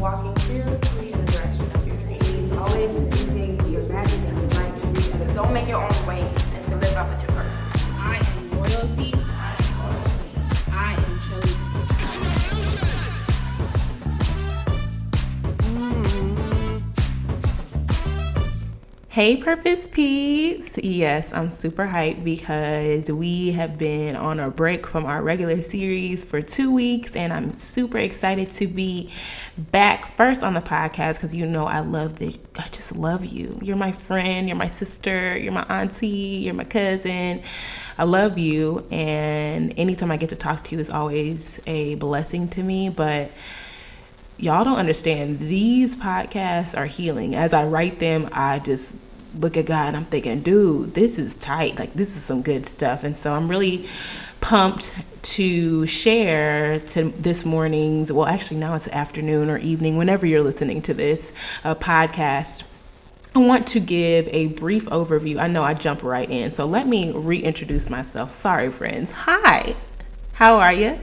walking fearlessly in the direction of your dreams. Always using your magic and your mind to reach So don't make your own way and to live out with your purpose. I am royalty. I am chosen. Mm. Hey, Purpose Peeps! Yes, I'm super hyped because we have been on a break from our regular series for two weeks, and I'm super excited to be back first on the podcast because you know I love the I just love you. You're my friend, you're my sister, you're my auntie, you're my cousin. I love you, and anytime I get to talk to you is always a blessing to me. But y'all don't understand these podcasts are healing as i write them i just look at god and i'm thinking dude this is tight like this is some good stuff and so i'm really pumped to share to this morning's well actually now it's afternoon or evening whenever you're listening to this uh, podcast I want to give a brief overview. I know I jump right in, so let me reintroduce myself. Sorry, friends. Hi, how are you?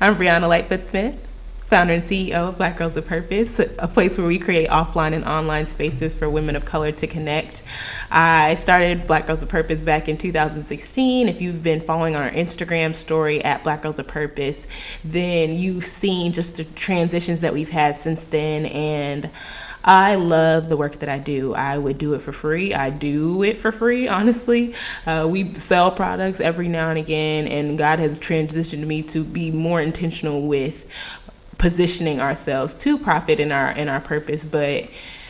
I'm Brianna Lightfoot Smith founder and CEO of Black Girls of Purpose, a place where we create offline and online spaces for women of color to connect. I started Black Girls of Purpose back in 2016. If you've been following our Instagram story at Black Girls of Purpose, then you've seen just the transitions that we've had since then and I love the work that I do. I would do it for free. I do it for free, honestly. Uh, we sell products every now and again, and God has transitioned me to be more intentional with positioning ourselves to profit in our in our purpose but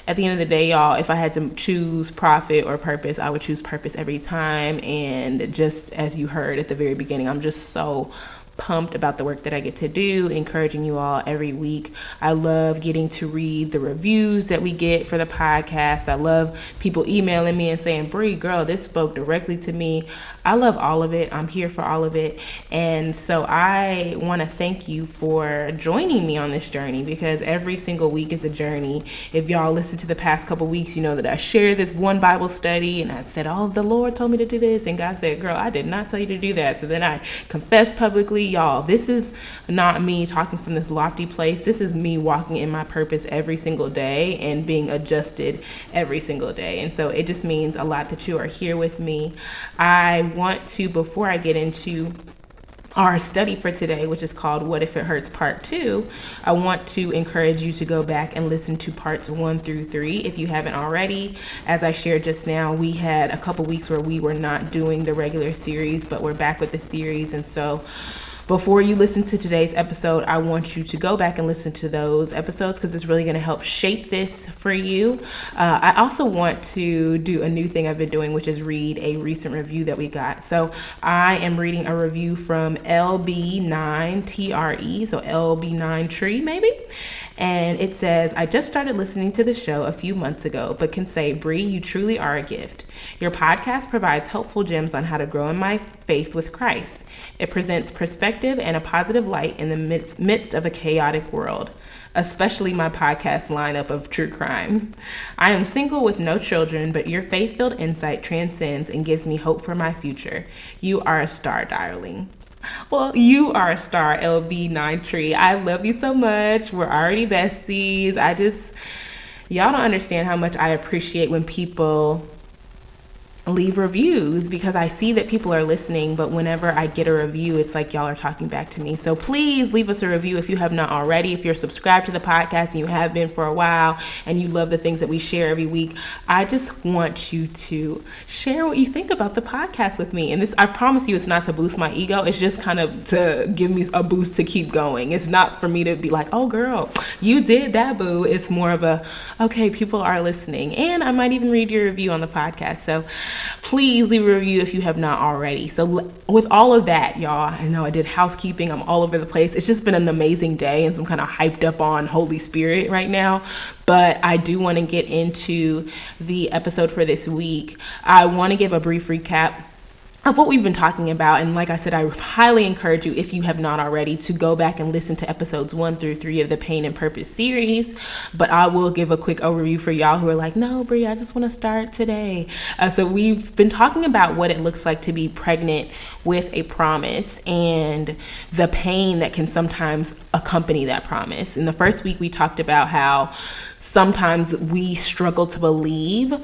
at the end of the day y'all if i had to choose profit or purpose i would choose purpose every time and just as you heard at the very beginning i'm just so pumped about the work that I get to do, encouraging you all every week. I love getting to read the reviews that we get for the podcast. I love people emailing me and saying, Brie, girl, this spoke directly to me. I love all of it. I'm here for all of it. And so I want to thank you for joining me on this journey because every single week is a journey. If y'all listen to the past couple weeks, you know that I shared this one Bible study and I said, Oh, the Lord told me to do this. And God said, Girl, I did not tell you to do that. So then I confessed publicly y'all, this is not me talking from this lofty place. This is me walking in my purpose every single day and being adjusted every single day. And so it just means a lot that you are here with me. I want to, before I get into our study for today, which is called What If It Hurts Part 2, I want to encourage you to go back and listen to parts 1 through 3 if you haven't already. As I shared just now, we had a couple weeks where we were not doing the regular series, but we're back with the series. And so before you listen to today's episode, I want you to go back and listen to those episodes because it's really going to help shape this for you. Uh, I also want to do a new thing I've been doing, which is read a recent review that we got. So I am reading a review from LB9TRE, so LB9 Tree, maybe. And it says, I just started listening to the show a few months ago, but can say, Brie, you truly are a gift. Your podcast provides helpful gems on how to grow in my faith with Christ. It presents perspective and a positive light in the midst, midst of a chaotic world, especially my podcast lineup of true crime. I am single with no children, but your faith filled insight transcends and gives me hope for my future. You are a star, darling. Well, you are a star, LB9 Tree. I love you so much. We're already besties. I just, y'all don't understand how much I appreciate when people leave reviews because I see that people are listening, but whenever I get a review, it's like y'all are talking back to me. So please leave us a review if you have not already. If you're subscribed to the podcast and you have been for a while and you love the things that we share every week, I just want you to share what you think about the podcast with me. And this, I promise you, it's not to boost my ego, it's just kind of to give me a boost to keep going. It's not for me to be like, oh, girl, you did that, boo. It's more of a, okay, people are listening. And I might even read your review on the podcast. So, please leave a review if you have not already. So, with all of that, y'all, I know I did housekeeping, I'm all over the place. It's just been an amazing day, and so I'm kind of hyped up on Holy Spirit right now. But I do want to get into the episode for this week. I want to give a brief recap of what we've been talking about. And like I said, I highly encourage you, if you have not already, to go back and listen to episodes one through three of the Pain and Purpose series. But I will give a quick overview for y'all who are like, no, Brie, I just want to start today. Uh, so we've been talking about what it looks like to be pregnant with a promise and the pain that can sometimes accompany that promise. In the first week, we talked about how sometimes we struggle to believe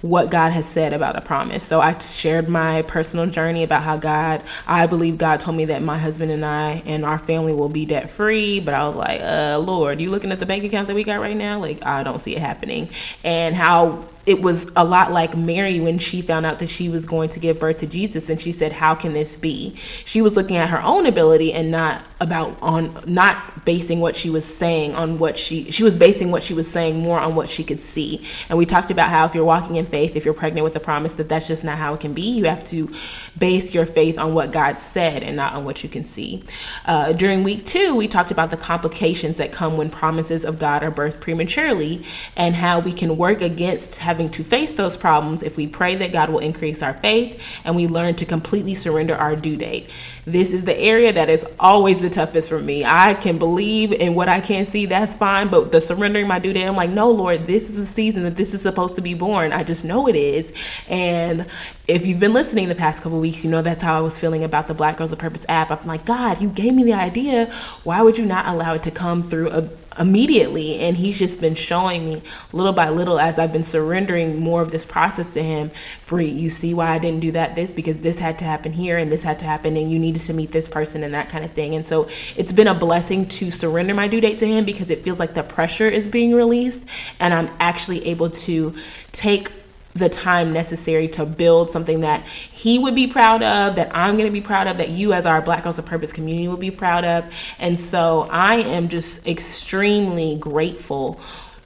what God has said about a promise. So I shared my personal journey about how God, I believe God told me that my husband and I and our family will be debt free. But I was like, uh, Lord, you looking at the bank account that we got right now? Like, I don't see it happening. And how it was a lot like Mary when she found out that she was going to give birth to Jesus and she said how can this be? She was looking at her own ability and not about on not basing what she was saying on what she she was basing what she was saying more on what she could see. And we talked about how if you're walking in faith if you're pregnant with a promise that that's just not how it can be. You have to base your faith on what God said and not on what you can see uh, during week two we talked about the complications that come when promises of God are birthed prematurely and how we can work against having to face those problems if we pray that God will increase our faith and we learn to completely surrender our due date. This is the area that is always the toughest for me. I can believe in what I can't see, that's fine, but the surrendering my due date, I'm like, no, Lord, this is the season that this is supposed to be born. I just know it is. And if you've been listening the past couple weeks, you know that's how I was feeling about the Black Girls of Purpose app. I'm like, God, you gave me the idea. Why would you not allow it to come through a immediately and he's just been showing me little by little as i've been surrendering more of this process to him Brie, you see why i didn't do that this because this had to happen here and this had to happen and you needed to meet this person and that kind of thing and so it's been a blessing to surrender my due date to him because it feels like the pressure is being released and i'm actually able to take the time necessary to build something that he would be proud of, that I'm going to be proud of, that you, as our Black Girls of Purpose community, will be proud of. And so I am just extremely grateful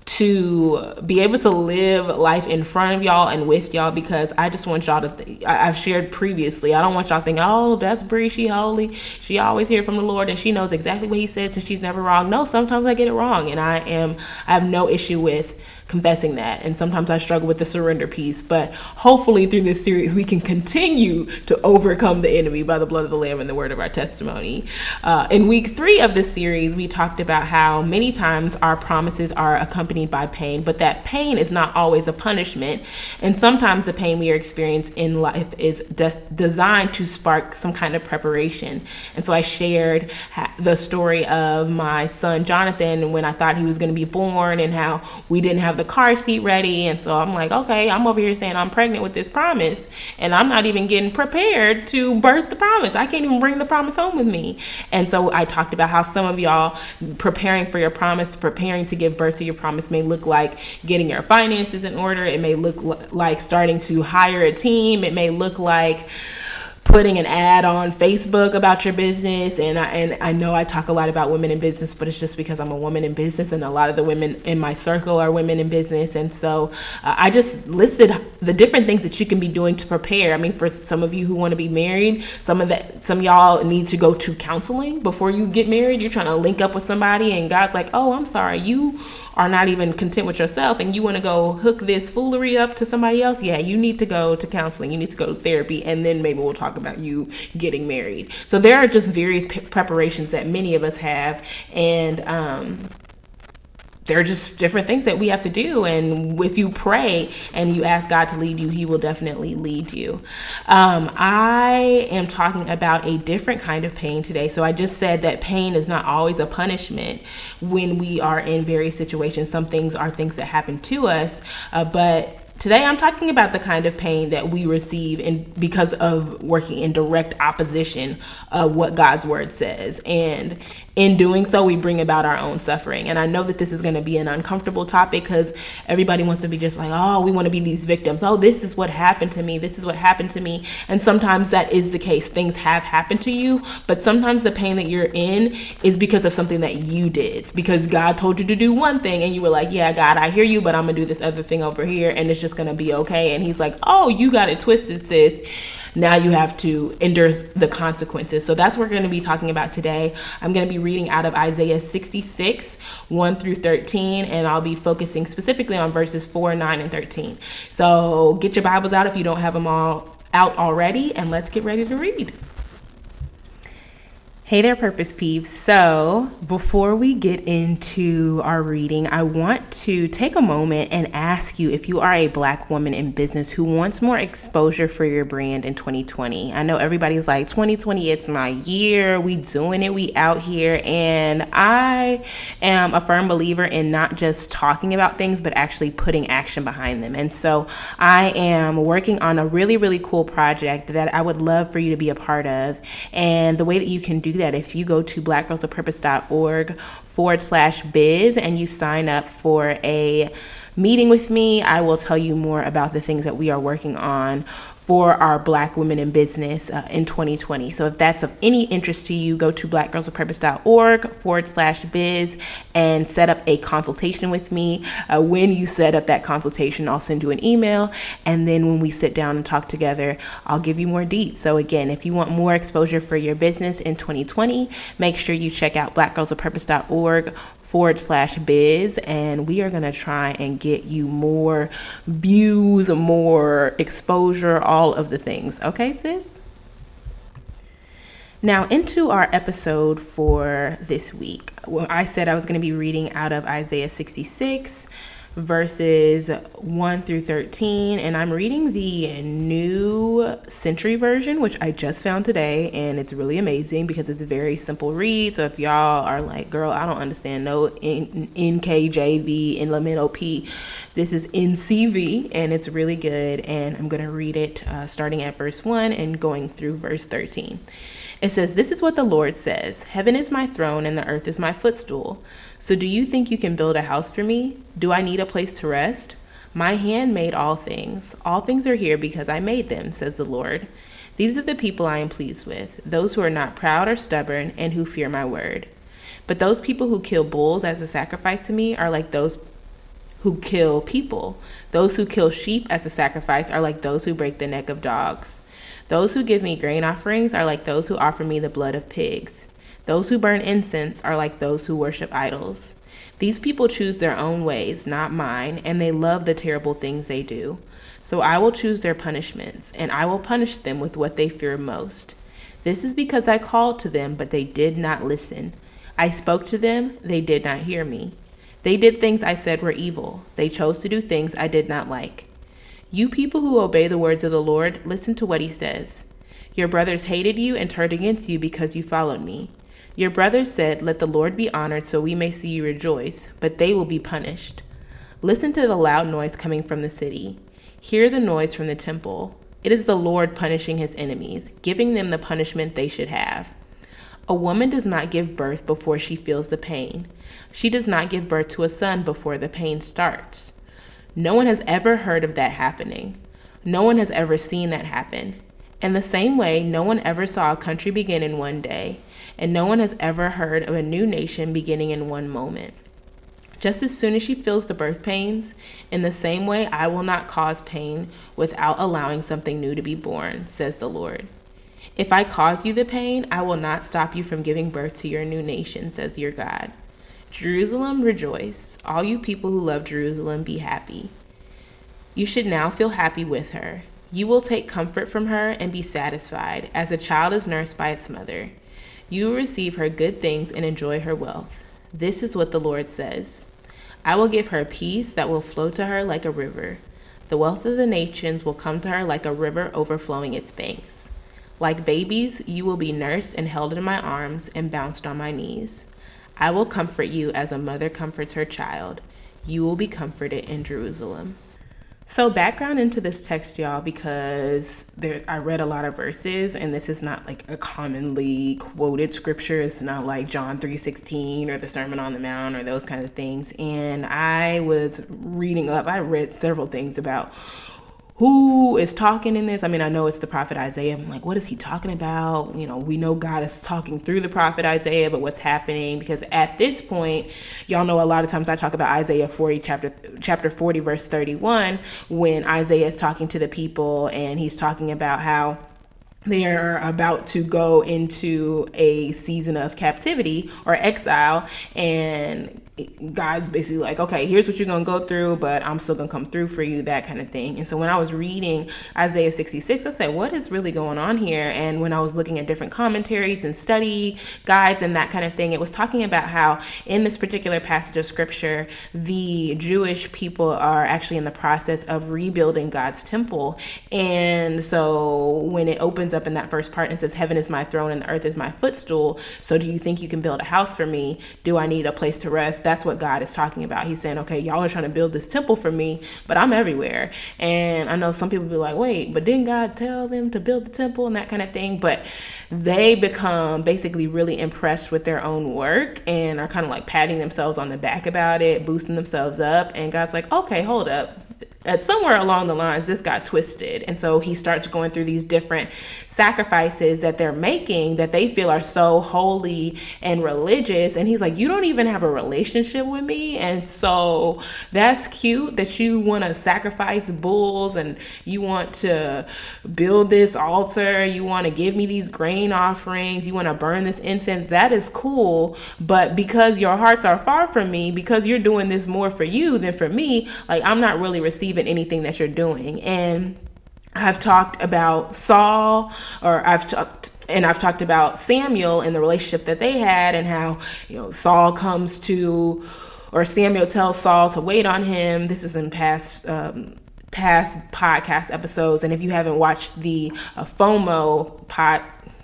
to be able to live life in front of y'all and with y'all because I just want y'all to. Th- I- have shared previously. I don't want y'all to think, oh, that's Bree. She holy. She always hear from the Lord and she knows exactly what He says and she's never wrong. No, sometimes I get it wrong, and I am. I have no issue with confessing that. And sometimes I struggle with the surrender piece, but hopefully through this series, we can continue to overcome the enemy by the blood of the Lamb and the word of our testimony. Uh, in week three of this series, we talked about how many times our promises are accompanied by pain, but that pain is not always a punishment. And sometimes the pain we are experiencing in life is des- designed to spark some kind of preparation. And so I shared ha- the story of my son Jonathan when I thought he was going to be born and how we didn't have the the car seat ready. And so I'm like, okay, I'm over here saying I'm pregnant with this promise, and I'm not even getting prepared to birth the promise. I can't even bring the promise home with me. And so I talked about how some of y'all preparing for your promise, preparing to give birth to your promise may look like getting your finances in order. It may look like starting to hire a team. It may look like putting an ad on Facebook about your business and I, and I know I talk a lot about women in business but it's just because I'm a woman in business and a lot of the women in my circle are women in business and so uh, I just listed the different things that you can be doing to prepare. I mean for some of you who want to be married some of that some y'all need to go to counseling before you get married. You're trying to link up with somebody and God's like oh I'm sorry you are not even content with yourself and you want to go hook this foolery up to somebody else, yeah, you need to go to counseling. You need to go to therapy, and then maybe we'll talk about you getting married. So there are just various p- preparations that many of us have, and um, there are just different things that we have to do. And if you pray and you ask God to lead you, He will definitely lead you. Um, I am talking about a different kind of pain today. So I just said that pain is not always a punishment when we are in various situations. Some things are things that happen to us, uh, but Today, I'm talking about the kind of pain that we receive in, because of working in direct opposition of what God's word says. And in doing so, we bring about our own suffering. And I know that this is going to be an uncomfortable topic because everybody wants to be just like, oh, we want to be these victims. Oh, this is what happened to me. This is what happened to me. And sometimes that is the case. Things have happened to you, but sometimes the pain that you're in is because of something that you did. It's because God told you to do one thing and you were like, yeah, God, I hear you, but I'm going to do this other thing over here and it's just going to be okay. And He's like, oh, you got it twisted, sis now you have to endure the consequences. So that's what we're going to be talking about today. I'm going to be reading out of Isaiah 66, 1 through 13, and I'll be focusing specifically on verses 4, 9, and 13. So get your Bibles out if you don't have them all out already, and let's get ready to read. Hey there, Purpose Peeps. So, before we get into our reading, I want to take a moment and ask you if you are a black woman in business who wants more exposure for your brand in 2020. I know everybody's like, 2020, it's my year. We doing it. We out here. And I am a firm believer in not just talking about things, but actually putting action behind them. And so, I am working on a really, really cool project that I would love for you to be a part of. And the way that you can do that that. If you go to blackgirlsofpurpose.org forward slash biz and you sign up for a meeting with me, I will tell you more about the things that we are working on for our Black women in business uh, in 2020. So if that's of any interest to you, go to blackgirlsofpurpose.org forward slash biz and set up a consultation with me. Uh, when you set up that consultation, I'll send you an email. And then when we sit down and talk together, I'll give you more deets. So again, if you want more exposure for your business in 2020, make sure you check out blackgirlsofpurpose.org forward slash biz and we are going to try and get you more views more exposure all of the things. Okay sis? Now into our episode for this week. I said i was going to be reading out of isaiah 66 verses 1 through 13. And I'm reading the new Century version, which I just found today. And it's really amazing because it's a very simple read. So if y'all are like, girl, I don't understand no NKJV, Inland OP, this is NCV and it's really good. And I'm going to read it uh, starting at verse 1 and going through verse 13. It says, This is what the Lord says Heaven is my throne and the earth is my footstool. So do you think you can build a house for me? Do I need a place to rest? My hand made all things. All things are here because I made them, says the Lord. These are the people I am pleased with, those who are not proud or stubborn and who fear my word. But those people who kill bulls as a sacrifice to me are like those who kill people. Those who kill sheep as a sacrifice are like those who break the neck of dogs. Those who give me grain offerings are like those who offer me the blood of pigs. Those who burn incense are like those who worship idols. These people choose their own ways, not mine, and they love the terrible things they do. So I will choose their punishments, and I will punish them with what they fear most. This is because I called to them, but they did not listen. I spoke to them, they did not hear me. They did things I said were evil. They chose to do things I did not like. You people who obey the words of the Lord, listen to what he says. Your brothers hated you and turned against you because you followed me. Your brothers said, Let the Lord be honored so we may see you rejoice, but they will be punished. Listen to the loud noise coming from the city. Hear the noise from the temple. It is the Lord punishing his enemies, giving them the punishment they should have. A woman does not give birth before she feels the pain. She does not give birth to a son before the pain starts. No one has ever heard of that happening. No one has ever seen that happen. In the same way, no one ever saw a country begin in one day, and no one has ever heard of a new nation beginning in one moment. Just as soon as she feels the birth pains, in the same way I will not cause pain without allowing something new to be born, says the Lord. If I cause you the pain, I will not stop you from giving birth to your new nation, says your God. Jerusalem, rejoice. All you people who love Jerusalem, be happy. You should now feel happy with her. You will take comfort from her and be satisfied, as a child is nursed by its mother. You will receive her good things and enjoy her wealth. This is what the Lord says I will give her peace that will flow to her like a river. The wealth of the nations will come to her like a river overflowing its banks. Like babies, you will be nursed and held in my arms and bounced on my knees. I will comfort you as a mother comforts her child. You will be comforted in Jerusalem. So, background into this text, y'all, because there, I read a lot of verses, and this is not like a commonly quoted scripture. It's not like John three sixteen or the Sermon on the Mount or those kind of things. And I was reading up. I read several things about who is talking in this? I mean, I know it's the prophet Isaiah. I'm like, what is he talking about? You know, we know God is talking through the prophet Isaiah, but what's happening? Because at this point, y'all know a lot of times I talk about Isaiah 40, chapter chapter 40, verse 31, when Isaiah is talking to the people and he's talking about how they're about to go into a season of captivity or exile and God's basically like, okay, here's what you're gonna go through, but I'm still gonna come through for you, that kind of thing. And so when I was reading Isaiah 66, I said, what is really going on here? And when I was looking at different commentaries and study guides and that kind of thing, it was talking about how in this particular passage of scripture, the Jewish people are actually in the process of rebuilding God's temple. And so when it opens up in that first part and says, Heaven is my throne and the earth is my footstool, so do you think you can build a house for me? Do I need a place to rest? That's what God is talking about. He's saying, okay, y'all are trying to build this temple for me, but I'm everywhere. And I know some people be like, wait, but didn't God tell them to build the temple and that kind of thing? But they become basically really impressed with their own work and are kind of like patting themselves on the back about it, boosting themselves up. And God's like, okay, hold up at somewhere along the lines this got twisted. And so he starts going through these different sacrifices that they're making that they feel are so holy and religious. And he's like you don't even have a relationship with me. And so that's cute that you want to sacrifice bulls and you want to build this altar. You want to give me these grain offerings. You want to burn this incense. That is cool. But because your hearts are far from me because you're doing this more for you than for me like i'm not really receiving in anything that you're doing. And I've talked about Saul, or I've talked and I've talked about Samuel and the relationship that they had, and how you know Saul comes to, or Samuel tells Saul to wait on him. This is in past um, past podcast episodes, and if you haven't watched the uh, FOMO pod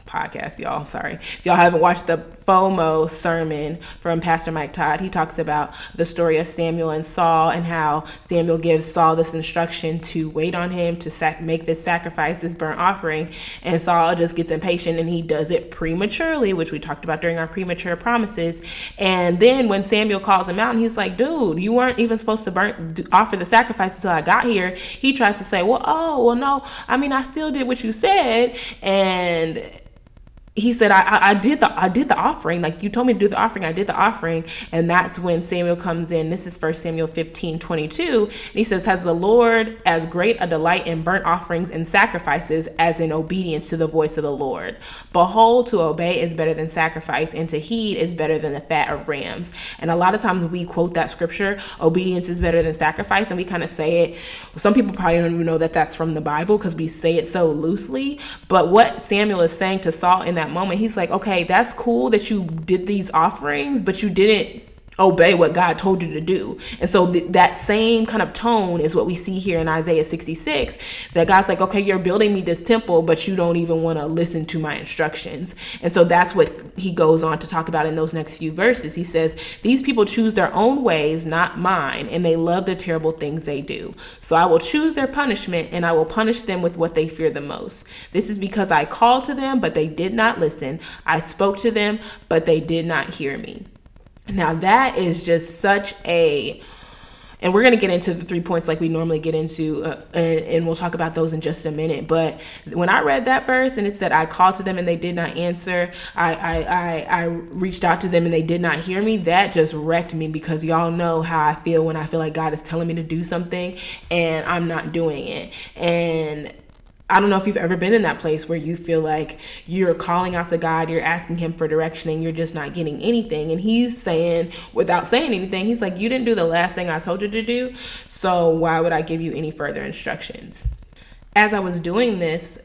podcast, y'all. Sorry. If y'all haven't watched the FOMO sermon from Pastor Mike Todd, he talks about the story of Samuel and Saul and how Samuel gives Saul this instruction to wait on him to sac- make this sacrifice, this burnt offering. And Saul just gets impatient and he does it prematurely, which we talked about during our premature promises. And then when Samuel calls him out and he's like, dude, you weren't even supposed to burn, offer the sacrifice until I got here. He tries to say, well, oh, well, no, I mean, I still did what you said. And he said, I, I did the I did the offering. Like you told me to do the offering, I did the offering. And that's when Samuel comes in. This is first Samuel 15, 22. And he says, Has the Lord as great a delight in burnt offerings and sacrifices as in obedience to the voice of the Lord? Behold, to obey is better than sacrifice, and to heed is better than the fat of rams. And a lot of times we quote that scripture, obedience is better than sacrifice, and we kind of say it. Some people probably don't even know that that's from the Bible because we say it so loosely. But what Samuel is saying to Saul in that moment, he's like, okay, that's cool that you did these offerings, but you didn't obey what God told you to do. And so th- that same kind of tone is what we see here in Isaiah 66 that God's like, okay, you're building me this temple, but you don't even want to listen to my instructions. And so that's what he goes on to talk about in those next few verses. He says, These people choose their own ways, not mine, and they love the terrible things they do. So I will choose their punishment and I will punish them with what they fear the most. This is because I called to them, but they did not listen. I spoke to them, but they did not hear me. Now, that is just such a and we're going to get into the three points like we normally get into uh, and, and, we'll talk about those in just a minute but when i read that verse and it said i called to them and they did not answer I, I i i reached out to them and they did not hear me that just wrecked me because y'all know how i feel when i feel like god is telling me to do something and i'm not doing it. And I don't know if you've ever been in that place where you feel like you're calling out to God, you're asking Him for direction, and you're just not getting anything. And He's saying, without saying anything, He's like, You didn't do the last thing I told you to do, so why would I give you any further instructions? As I was doing this,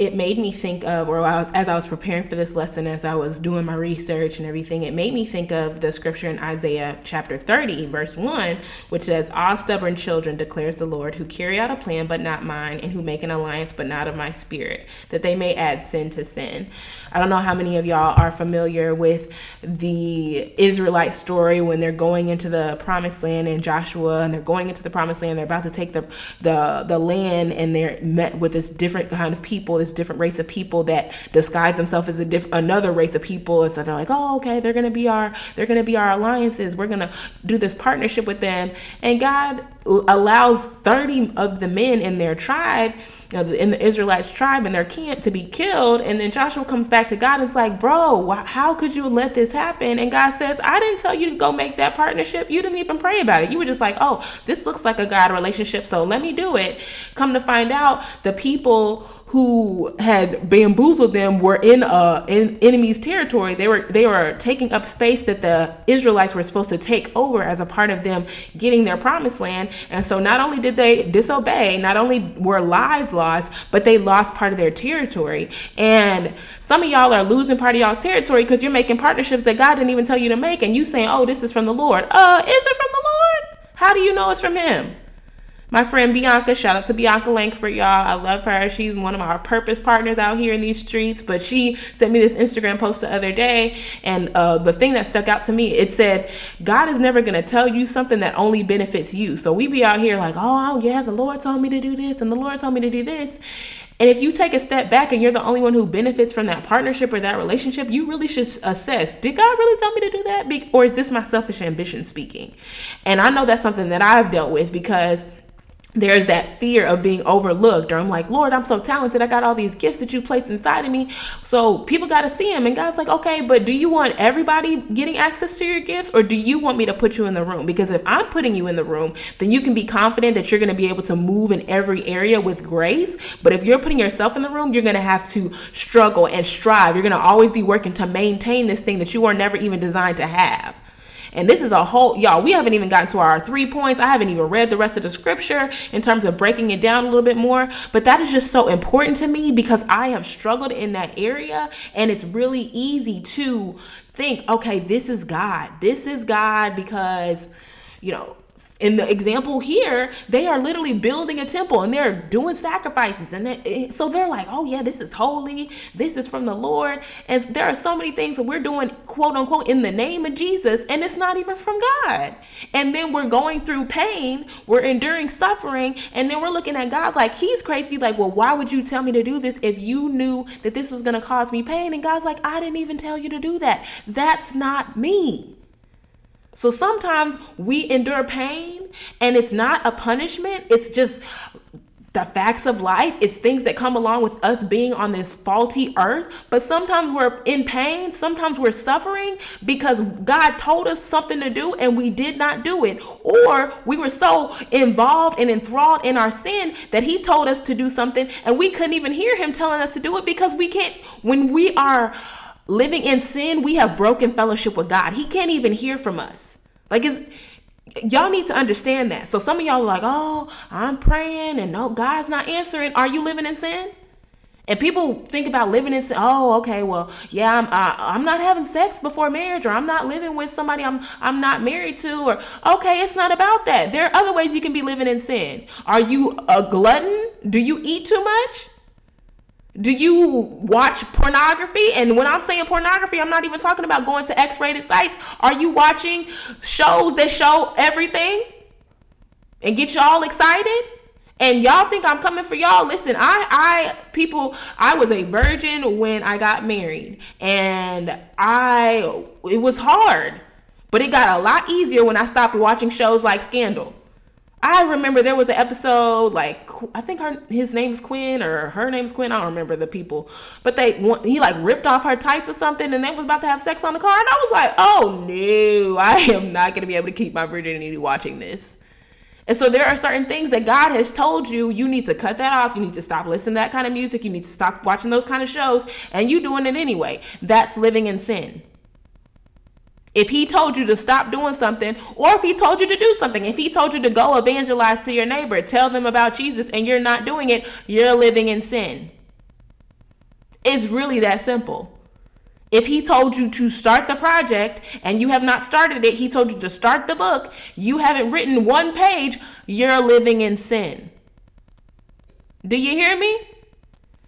it made me think of, or I was, as I was preparing for this lesson, as I was doing my research and everything, it made me think of the scripture in Isaiah chapter 30, verse 1, which says, All stubborn children, declares the Lord, who carry out a plan but not mine, and who make an alliance but not of my spirit, that they may add sin to sin. I don't know how many of y'all are familiar with the Israelite story when they're going into the promised land in Joshua and they're going into the promised land, they're about to take the the, the land and they're met with this different kind of people, this different race of people that disguise themselves as a different another race of people. And so they're like, oh, okay, they're gonna be our they're gonna be our alliances. We're gonna do this partnership with them. And God allows 30 of the men in their tribe uh, in the Israelites tribe in their camp to be killed. And then Joshua comes back to God and is like, Bro, how could you let this happen? And God says, I didn't tell you to go make that partnership. You didn't even pray about it. You were just like, Oh, this looks like a God relationship, so let me do it. Come to find out, the people who had bamboozled them were in a in enemy's territory. They were they were taking up space that the Israelites were supposed to take over as a part of them getting their promised land. And so not only did they disobey, not only were lives lost, but they lost part of their territory. And some of y'all are losing part of y'all's territory because you're making partnerships that God didn't even tell you to make, and you saying, "Oh, this is from the Lord." Uh, is it from the Lord? How do you know it's from Him? My friend Bianca, shout out to Bianca Langford, y'all. I love her. She's one of our purpose partners out here in these streets. But she sent me this Instagram post the other day, and uh, the thing that stuck out to me, it said, God is never gonna tell you something that only benefits you. So we be out here like, oh yeah, the Lord told me to do this, and the Lord told me to do this. And if you take a step back and you're the only one who benefits from that partnership or that relationship, you really should assess did God really tell me to do that? Or is this my selfish ambition speaking? And I know that's something that I've dealt with because there's that fear of being overlooked or i'm like lord i'm so talented. I got all these gifts that you placed inside of me. So people got to see them and god's like okay but do you want everybody getting access to your gifts or do you want me to put you in the room? Because if i'm putting you in the room then you can be confident that you're going to be able to move in every area with grace. But if you're putting yourself in the room you're going to have to struggle and strive. You're going to always be working to maintain this thing that you were never even designed to have and this is a whole, y'all, we haven't even gotten to our three points. I haven't even read the rest of the scripture in terms of breaking it down a little bit more. But that is just so important to me because I have struggled in that area. And it's really easy to think, okay, this is God. This is God because, you know, in the example here, they are literally building a temple and they're doing sacrifices. And they, so they're like, oh, yeah, this is holy. This is from the Lord. And there are so many things that we're doing, quote unquote, in the name of Jesus, and it's not even from God. And then we're going through pain, we're enduring suffering, and then we're looking at God like he's crazy. Like, well, why would you tell me to do this if you knew that this was going to cause me pain? And God's like, I didn't even tell you to do that. That's not me. So sometimes we endure pain and it's not a punishment, it's just the facts of life. It's things that come along with us being on this faulty earth. But sometimes we're in pain, sometimes we're suffering because God told us something to do and we did not do it. Or we were so involved and enthralled in our sin that He told us to do something and we couldn't even hear Him telling us to do it because we can't, when we are living in sin, we have broken fellowship with God. He can't even hear from us. Like it's y'all need to understand that. So some of y'all are like, "Oh, I'm praying and no God's not answering." Are you living in sin? And people think about living in sin. Oh, okay. Well, yeah, I'm I, I'm not having sex before marriage, or I'm not living with somebody I'm I'm not married to, or okay, it's not about that. There are other ways you can be living in sin. Are you a glutton? Do you eat too much? Do you watch pornography? And when I'm saying pornography, I'm not even talking about going to X rated sites. Are you watching shows that show everything and get y'all excited? And y'all think I'm coming for y'all? Listen, I, I, people, I was a virgin when I got married, and I, it was hard, but it got a lot easier when I stopped watching shows like Scandal. I remember there was an episode like I think her his name's Quinn or her name's Quinn. I don't remember the people, but they he like ripped off her tights or something, and they was about to have sex on the car, and I was like, oh no, I am not gonna be able to keep my virginity watching this. And so there are certain things that God has told you you need to cut that off. You need to stop listening to that kind of music. You need to stop watching those kind of shows, and you doing it anyway. That's living in sin. If he told you to stop doing something, or if he told you to do something, if he told you to go evangelize to your neighbor, tell them about Jesus, and you're not doing it, you're living in sin. It's really that simple. If he told you to start the project and you have not started it, he told you to start the book, you haven't written one page, you're living in sin. Do you hear me?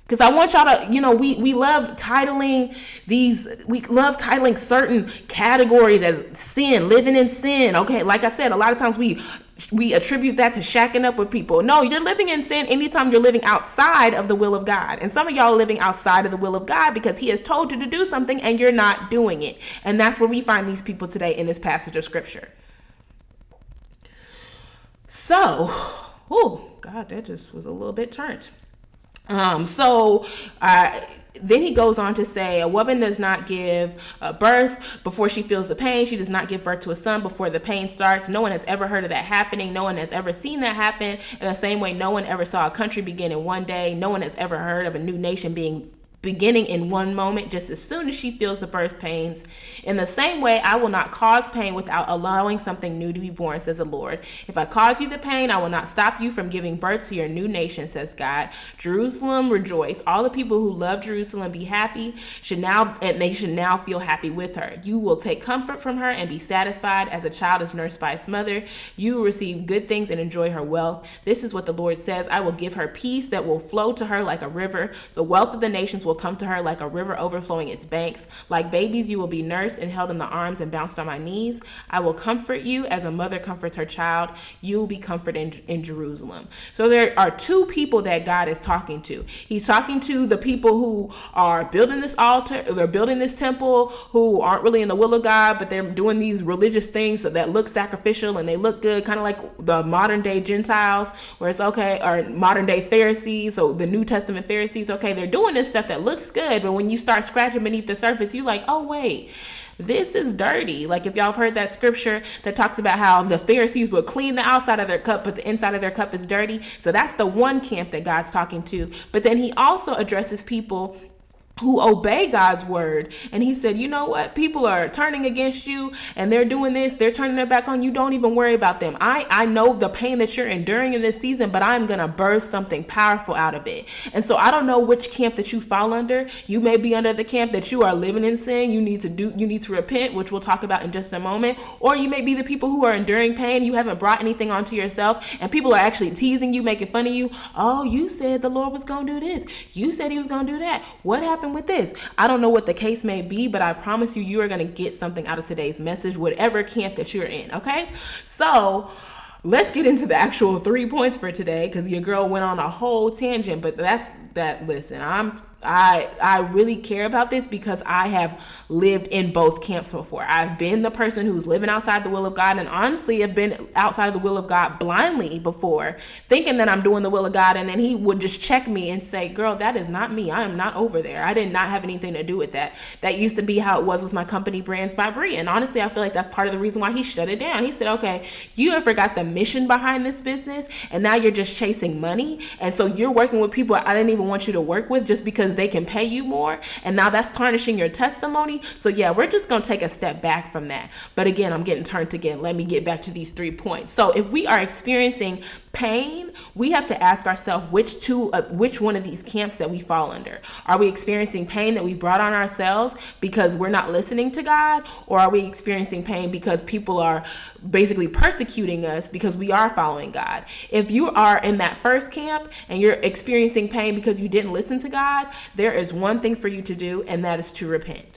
Because I want y'all to, you know, we, we love titling these, we love titling certain categories as sin, living in sin. Okay, like I said, a lot of times we we attribute that to shacking up with people. No, you're living in sin anytime you're living outside of the will of God. And some of y'all are living outside of the will of God because He has told you to do something and you're not doing it. And that's where we find these people today in this passage of scripture. So, oh, God, that just was a little bit turned. Um, so I then he goes on to say a woman does not give uh, birth before she feels the pain. She does not give birth to a son before the pain starts. No one has ever heard of that happening. No one has ever seen that happen. In the same way no one ever saw a country begin in one day. No one has ever heard of a new nation being beginning in one moment just as soon as she feels the birth pains. In the same way, I will not cause pain without allowing something new to be born, says the Lord. If I cause you the pain, I will not stop you from giving birth to your new nation, says God. Jerusalem, rejoice. All the people who love Jerusalem be happy, should now and they should now feel happy with her. You will take comfort from her and be satisfied as a child is nursed by its mother. You will receive good things and enjoy her wealth. This is what the Lord says. I will give her peace that will flow to her like a river. The wealth of the nations will will come to her like a river overflowing its banks. Like babies, you will be nursed and held in the arms and bounced on my knees. I will comfort you as a mother comforts her child. You will be comforted in, in Jerusalem. So there are two people that God is talking to. He's talking to the people who are building this altar, they're building this temple, who aren't really in the will of God, but they're doing these religious things that look sacrificial and they look good, kind of like the modern day Gentiles, where it's okay, or modern day Pharisees, so the New Testament Pharisees, okay, they're doing this stuff that looks good, but when you start scratching beneath the surface, you're like, oh wait, this is dirty. Like if y'all have heard that scripture that talks about how the Pharisees would clean the outside of their cup, but the inside of their cup is dirty. So that's the one camp that God's talking to. But then he also addresses people who obey God's word. And he said, You know what? People are turning against you and they're doing this, they're turning their back on you. Don't even worry about them. I, I know the pain that you're enduring in this season, but I'm going to birth something powerful out of it. And so I don't know which camp that you fall under. You may be under the camp that you are living in sin. You need to do, you need to repent, which we'll talk about in just a moment. Or you may be the people who are enduring pain. You haven't brought anything onto yourself and people are actually teasing you, making fun of you. Oh, you said the Lord was going to do this. You said he was going to do that. What happened? With this. I don't know what the case may be, but I promise you, you are going to get something out of today's message, whatever camp that you're in. Okay. So, let's get into the actual three points for today because your girl went on a whole tangent but that's that listen i'm I I really care about this because I have lived in both camps before. I've been the person who's living outside the will of God and honestly have been outside of the will of God blindly before, thinking that I'm doing the will of God and then he would just check me and say, "Girl, that is not me. I am not over there. I did not have anything to do with that." That used to be how it was with my company Brands by Bree. And honestly, I feel like that's part of the reason why he shut it down. He said, "Okay, you have forgot the mission behind this business and now you're just chasing money. And so you're working with people I didn't even want you to work with just because because they can pay you more. And now that's tarnishing your testimony. So, yeah, we're just going to take a step back from that. But again, I'm getting turned again. Let me get back to these three points. So, if we are experiencing pain, we have to ask ourselves which two, uh, which one of these camps that we fall under. Are we experiencing pain that we brought on ourselves because we're not listening to God, or are we experiencing pain because people are basically persecuting us because we are following God? If you are in that first camp and you're experiencing pain because you didn't listen to God, there is one thing for you to do, and that is to repent.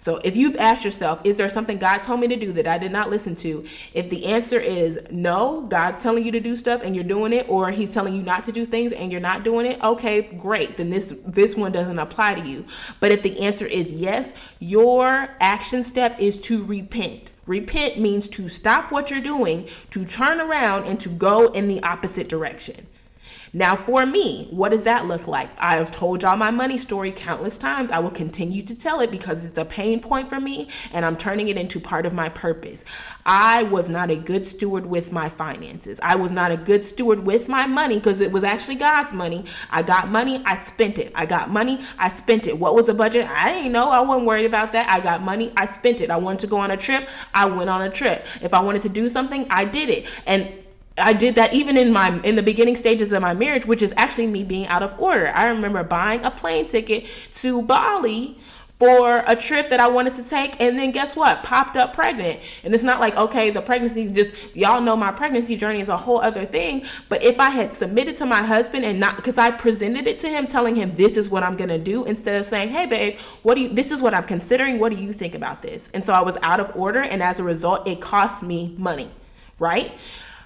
So if you've asked yourself, is there something God told me to do that I did not listen to? If the answer is no, God's telling you to do stuff and you're doing it, or He's telling you not to do things and you're not doing it, okay, great. Then this this one doesn't apply to you. But if the answer is yes, your action step is to repent. Repent means to stop what you're doing, to turn around, and to go in the opposite direction. Now, for me, what does that look like? I have told y'all my money story countless times. I will continue to tell it because it's a pain point for me and I'm turning it into part of my purpose. I was not a good steward with my finances. I was not a good steward with my money because it was actually God's money. I got money, I spent it. I got money, I spent it. What was the budget? I didn't know. I wasn't worried about that. I got money, I spent it. I wanted to go on a trip, I went on a trip. If I wanted to do something, I did it. And I did that even in my in the beginning stages of my marriage, which is actually me being out of order. I remember buying a plane ticket to Bali for a trip that I wanted to take, and then guess what? Popped up pregnant. And it's not like, okay, the pregnancy just, y'all know my pregnancy journey is a whole other thing. But if I had submitted to my husband and not, because I presented it to him, telling him this is what I'm gonna do, instead of saying, hey, babe, what do you, this is what I'm considering, what do you think about this? And so I was out of order, and as a result, it cost me money, right?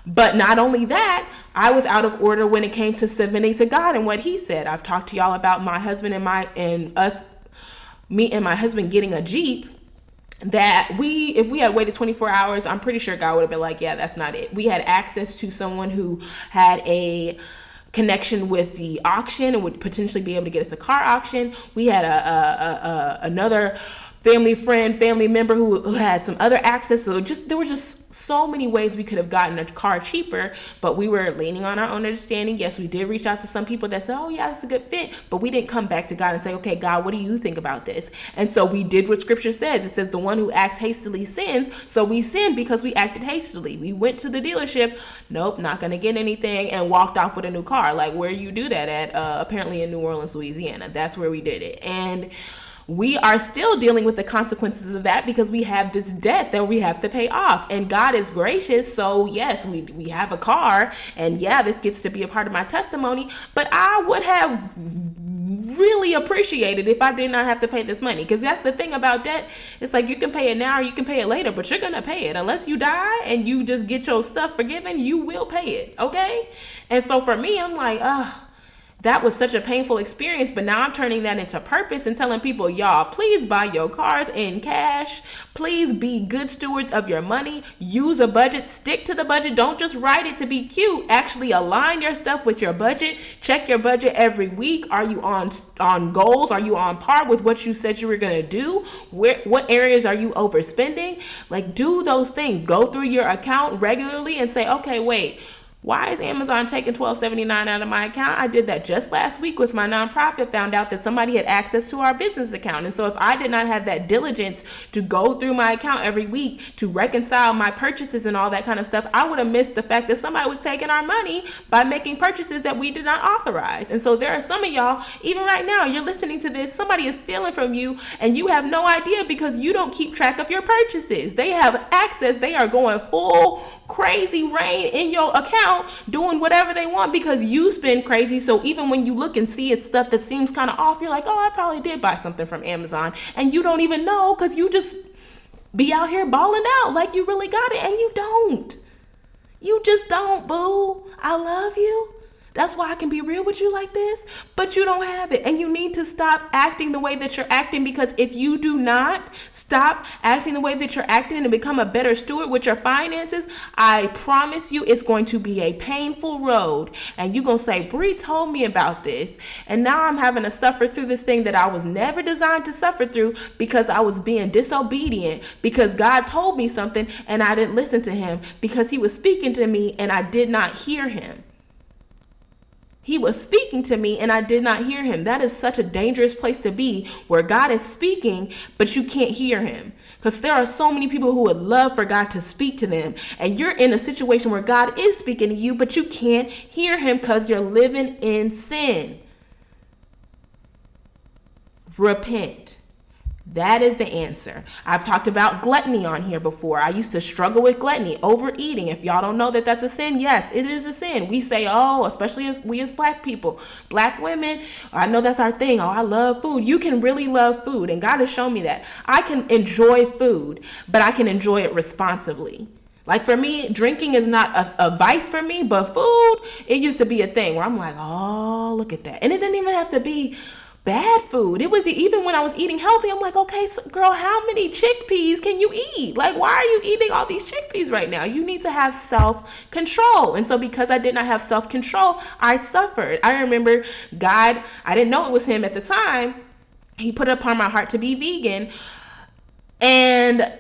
But not only that, I was out of order when it came to submitting to God and what He said. I've talked to y'all about my husband and my and us, me and my husband getting a Jeep. That we, if we had waited 24 hours, I'm pretty sure God would have been like, yeah, that's not it. We had access to someone who had a connection with the auction and would potentially be able to get us a car auction. We had a, a, a, a another family friend, family member who, who had some other access. So just there were just so many ways we could have gotten a car cheaper, but we were leaning on our own understanding. Yes, we did reach out to some people that said, "Oh yeah, that's a good fit," but we didn't come back to God and say, "Okay, God, what do you think about this?" And so we did what Scripture says. It says, "The one who acts hastily sins." So we sinned because we acted hastily. We went to the dealership. Nope, not gonna get anything, and walked off with a new car. Like where you do that at? Uh, apparently in New Orleans, Louisiana. That's where we did it, and we are still dealing with the consequences of that because we have this debt that we have to pay off. And God is gracious. So, yes, we, we have a car. And yeah, this gets to be a part of my testimony. But I would have really appreciated if I did not have to pay this money. Because that's the thing about debt. It's like you can pay it now or you can pay it later, but you're going to pay it. Unless you die and you just get your stuff forgiven, you will pay it. Okay? And so for me, I'm like, oh, that was such a painful experience, but now I'm turning that into purpose and telling people, y'all, please buy your cars in cash. Please be good stewards of your money. Use a budget, stick to the budget. Don't just write it to be cute. Actually align your stuff with your budget. Check your budget every week. Are you on on goals? Are you on par with what you said you were going to do? Where what areas are you overspending? Like do those things. Go through your account regularly and say, "Okay, wait, why is Amazon taking $12.79 out of my account? I did that just last week with my nonprofit, found out that somebody had access to our business account. And so if I did not have that diligence to go through my account every week to reconcile my purchases and all that kind of stuff, I would have missed the fact that somebody was taking our money by making purchases that we did not authorize. And so there are some of y'all, even right now, you're listening to this, somebody is stealing from you and you have no idea because you don't keep track of your purchases. They have access, they are going full crazy rain in your account doing whatever they want because you spend crazy. So even when you look and see it's stuff that seems kind of off, you're like, oh, I probably did buy something from Amazon. And you don't even know because you just be out here balling out like you really got it and you don't. You just don't, boo. I love you. That's why I can be real with you like this, but you don't have it. And you need to stop acting the way that you're acting because if you do not stop acting the way that you're acting and become a better steward with your finances, I promise you it's going to be a painful road. And you're going to say, Bree told me about this. And now I'm having to suffer through this thing that I was never designed to suffer through because I was being disobedient because God told me something and I didn't listen to him because he was speaking to me and I did not hear him. He was speaking to me and I did not hear him. That is such a dangerous place to be where God is speaking, but you can't hear him. Because there are so many people who would love for God to speak to them. And you're in a situation where God is speaking to you, but you can't hear him because you're living in sin. Repent. That is the answer. I've talked about gluttony on here before. I used to struggle with gluttony, overeating. If y'all don't know that that's a sin, yes, it is a sin. We say, oh, especially as we as black people, black women, I know that's our thing. Oh, I love food. You can really love food, and God has shown me that. I can enjoy food, but I can enjoy it responsibly. Like for me, drinking is not a, a, vice for me, but food, it used to be a thing where I'm like, oh, look at that. And it didn't even have to be bad food. It was even when I was eating healthy, I'm like, okay, so girl, how many chickpeas can you eat? Like, why are you eating all these chickpeas right now? You need to have self control. And so, because I did not have self control, I suffered. I remember God, I didn't know it was Him at the time. He put it upon my heart to be vegan. And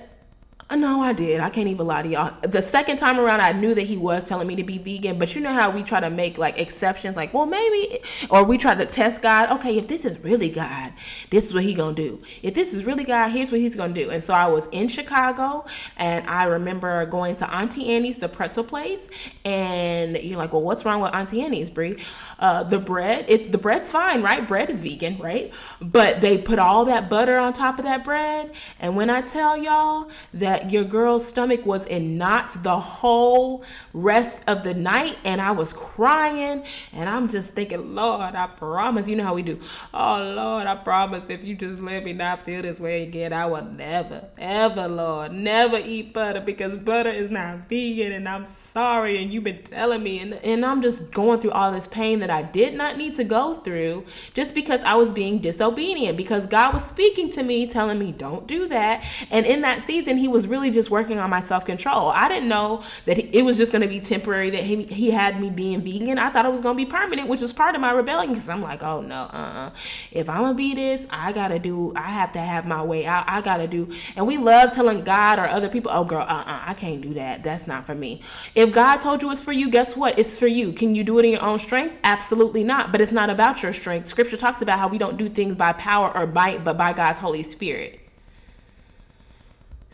no, I did. I can't even lie to y'all. The second time around, I knew that he was telling me to be vegan, but you know how we try to make like exceptions, like, well, maybe, or we try to test God. Okay, if this is really God, this is what he gonna do. If this is really God, here's what he's gonna do. And so I was in Chicago, and I remember going to Auntie Annie's, the pretzel place, and you're like, well, what's wrong with Auntie Annie's, Bree? Uh, the bread, it the bread's fine, right? Bread is vegan, right? But they put all that butter on top of that bread, and when I tell y'all that your girl's stomach was in knots the whole rest of the night and I was crying and I'm just thinking, Lord, I promise. You know how we do. Oh, Lord, I promise if you just let me not feel this way again, I will never, ever, Lord, never eat butter because butter is not vegan and I'm sorry and you've been telling me. And, and I'm just going through all this pain that I did not need to go through just because I was being disobedient because God was speaking to me, telling me, don't do that. And in that season, He was was really just working on my self control. I didn't know that it was just going to be temporary. That he he had me being vegan. I thought it was going to be permanent, which was part of my rebellion. Because I'm like, oh no, uh, uh if I'm gonna be this, I gotta do. I have to have my way out. I gotta do. And we love telling God or other people, oh girl, uh, uh I can't do that. That's not for me. If God told you it's for you, guess what? It's for you. Can you do it in your own strength? Absolutely not. But it's not about your strength. Scripture talks about how we don't do things by power or might, but by God's Holy Spirit.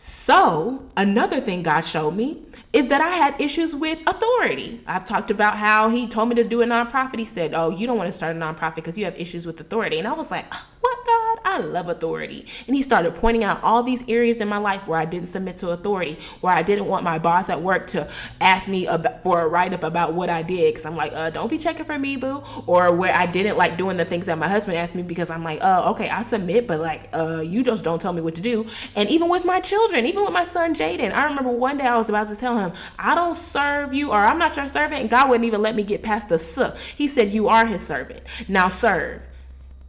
So, another thing God showed me is that I had issues with authority. I've talked about how he told me to do a nonprofit. He said, Oh, you don't want to start a nonprofit because you have issues with authority. And I was like, What, God? I love authority. And he started pointing out all these areas in my life where I didn't submit to authority, where I didn't want my boss at work to ask me for a write up about what I did. Because I'm like, uh, Don't be checking for me, boo. Or where I didn't like doing the things that my husband asked me because I'm like, Oh, okay, I submit, but like, uh, you just don't tell me what to do. And even with my children, even with my son Jaden, I remember one day I was about to tell him, I don't serve you, or I'm not your servant. God wouldn't even let me get past the suh. He said, You are his servant. Now serve.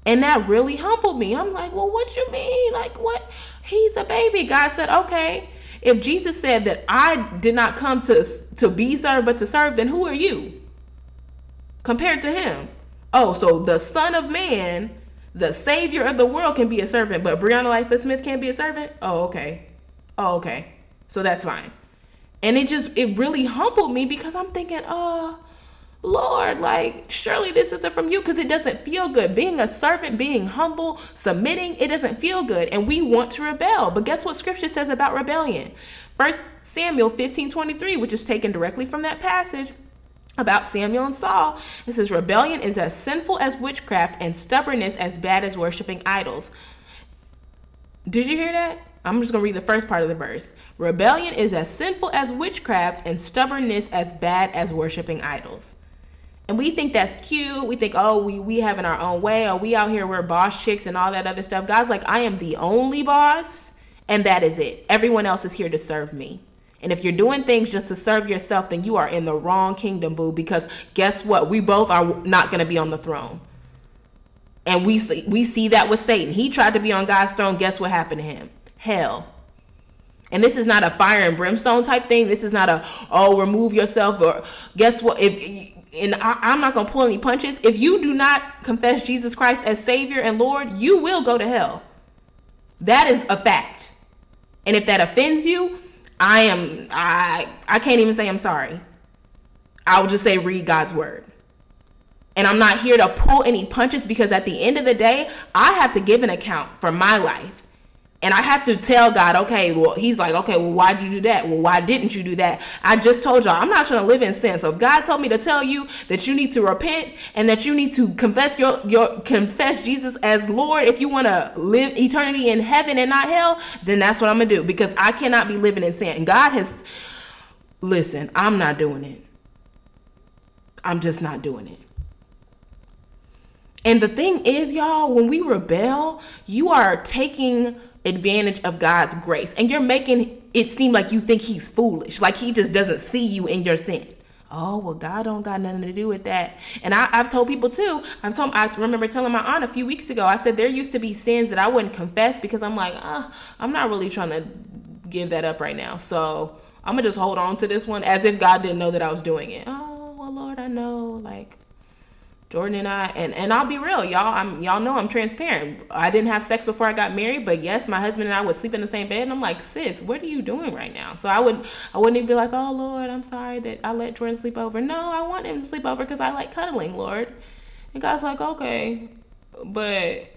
And that really humbled me. I'm like, Well, what you mean? Like, what? He's a baby. God said, Okay. If Jesus said that I did not come to, to be served, but to serve, then who are you compared to him? Oh, so the Son of Man, the Savior of the world, can be a servant, but Brianna Lightfoot Smith can't be a servant? Oh, okay. Oh, okay. So that's fine. And it just, it really humbled me because I'm thinking, oh, Lord, like, surely this isn't from you because it doesn't feel good. Being a servant, being humble, submitting, it doesn't feel good. And we want to rebel. But guess what scripture says about rebellion? First Samuel 15 23, which is taken directly from that passage about Samuel and Saul. It says, Rebellion is as sinful as witchcraft and stubbornness as bad as worshiping idols. Did you hear that? I'm just going to read the first part of the verse. Rebellion is as sinful as witchcraft and stubbornness as bad as worshiping idols. And we think that's cute. We think, oh, we we having our own way, or we out here we're boss chicks and all that other stuff. God's like, I am the only boss, and that is it. Everyone else is here to serve me. And if you're doing things just to serve yourself, then you are in the wrong kingdom, boo. Because guess what? We both are not going to be on the throne. And we see, we see that with Satan. He tried to be on God's throne. Guess what happened to him? Hell. And this is not a fire and brimstone type thing. This is not a oh remove yourself or guess what if and I, am not gonna pull any punches. If you do not confess Jesus Christ as Savior and Lord, you will go to hell. That is a fact. And if that offends you, I am I I can't even say I'm sorry. I will just say read God's word. And I'm not here to pull any punches because at the end of the day, I have to give an account for my life. And I have to tell God, okay, well, he's like, okay, well, why'd you do that? Well, why didn't you do that? I just told y'all, I'm not trying to live in sin. So if God told me to tell you that you need to repent and that you need to confess your, your confess Jesus as Lord, if you want to live eternity in heaven and not hell, then that's what I'm gonna do because I cannot be living in sin. And God has, listen, I'm not doing it. I'm just not doing it. And the thing is, y'all, when we rebel, you are taking advantage of God's grace. And you're making it seem like you think he's foolish, like he just doesn't see you in your sin. Oh well, God don't got nothing to do with that. And I, have told people too. I've told. I remember telling my aunt a few weeks ago. I said there used to be sins that I wouldn't confess because I'm like, uh, I'm not really trying to give that up right now. So I'm gonna just hold on to this one as if God didn't know that I was doing it. Oh well, Lord, I know. Like Jordan and I and and I'll be real, y'all. I'm y'all know I'm transparent. I didn't have sex before I got married, but yes, my husband and I would sleep in the same bed. And I'm like, sis, what are you doing right now? So I wouldn't, I wouldn't even be like, oh Lord, I'm sorry that I let Jordan sleep over. No, I want him to sleep over because I like cuddling, Lord. And God's like, okay, but